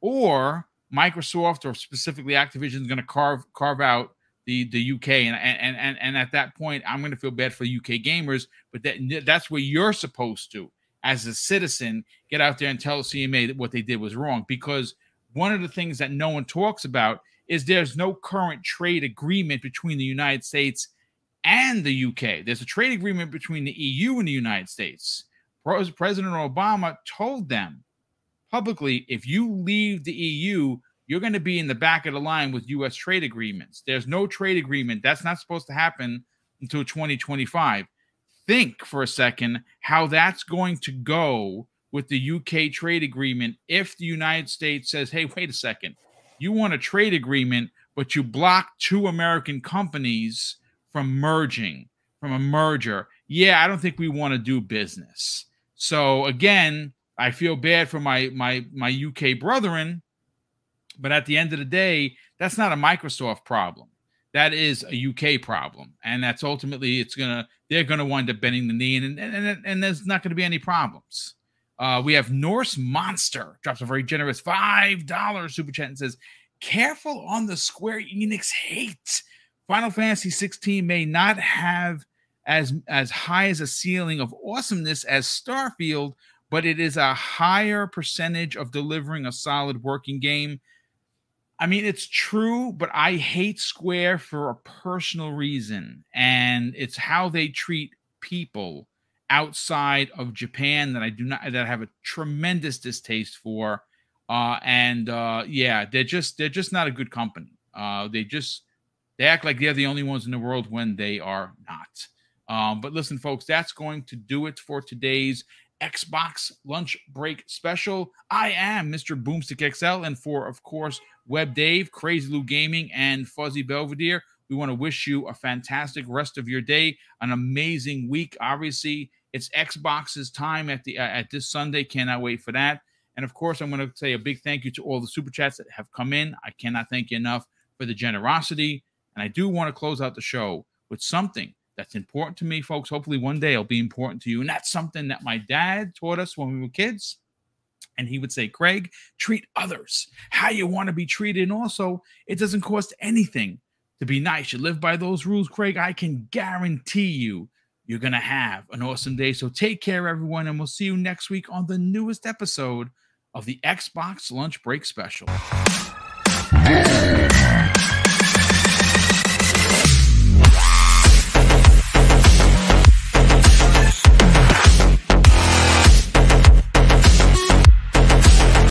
or Microsoft or specifically Activision is going to carve carve out the the UK, and and and and at that point, I'm going to feel bad for UK gamers, but that that's where you're supposed to, as a citizen, get out there and tell CMA that what they did was wrong, because one of the things that no one talks about is there's no current trade agreement between the United States and the UK. There's a trade agreement between the EU and the United States. President Obama told them publicly if you leave the EU, you're going to be in the back of the line with US trade agreements. There's no trade agreement. That's not supposed to happen until 2025. Think for a second how that's going to go with the UK trade agreement if the United States says, hey, wait a second, you want a trade agreement, but you block two American companies from merging, from a merger. Yeah, I don't think we want to do business. So again, I feel bad for my my my UK brethren, but at the end of the day, that's not a Microsoft problem. That is a UK problem, and that's ultimately it's gonna they're gonna wind up bending the knee, and and and, and there's not to be any problems. Uh, we have Norse Monster drops a very generous five dollars super chat and says, "Careful on the Square Enix hate. Final Fantasy 16 may not have as as high as a ceiling of awesomeness as Starfield, but it is a higher percentage of delivering a solid working game." I mean, it's true, but I hate Square for a personal reason, and it's how they treat people outside of Japan that I do not that I have a tremendous distaste for. Uh, and uh, yeah, they're just they're just not a good company. Uh, they just they act like they're the only ones in the world when they are not. Um, but listen, folks, that's going to do it for today's Xbox lunch break special. I am Mr. Boomstick XL, and for, of course, Web Dave, Crazy Lou Gaming, and Fuzzy Belvedere, we want to wish you a fantastic rest of your day, an amazing week. Obviously, it's Xbox's time at the uh, at this Sunday. Cannot wait for that. And of course, I'm going to say a big thank you to all the super chats that have come in. I cannot thank you enough for the generosity. And I do want to close out the show with something that's important to me, folks. Hopefully, one day it'll be important to you. And that's something that my dad taught us when we were kids. And he would say, Craig, treat others how you want to be treated. And also, it doesn't cost anything to be nice. You live by those rules, Craig. I can guarantee you, you're going to have an awesome day. So take care, everyone. And we'll see you next week on the newest episode of the Xbox Lunch Break Special.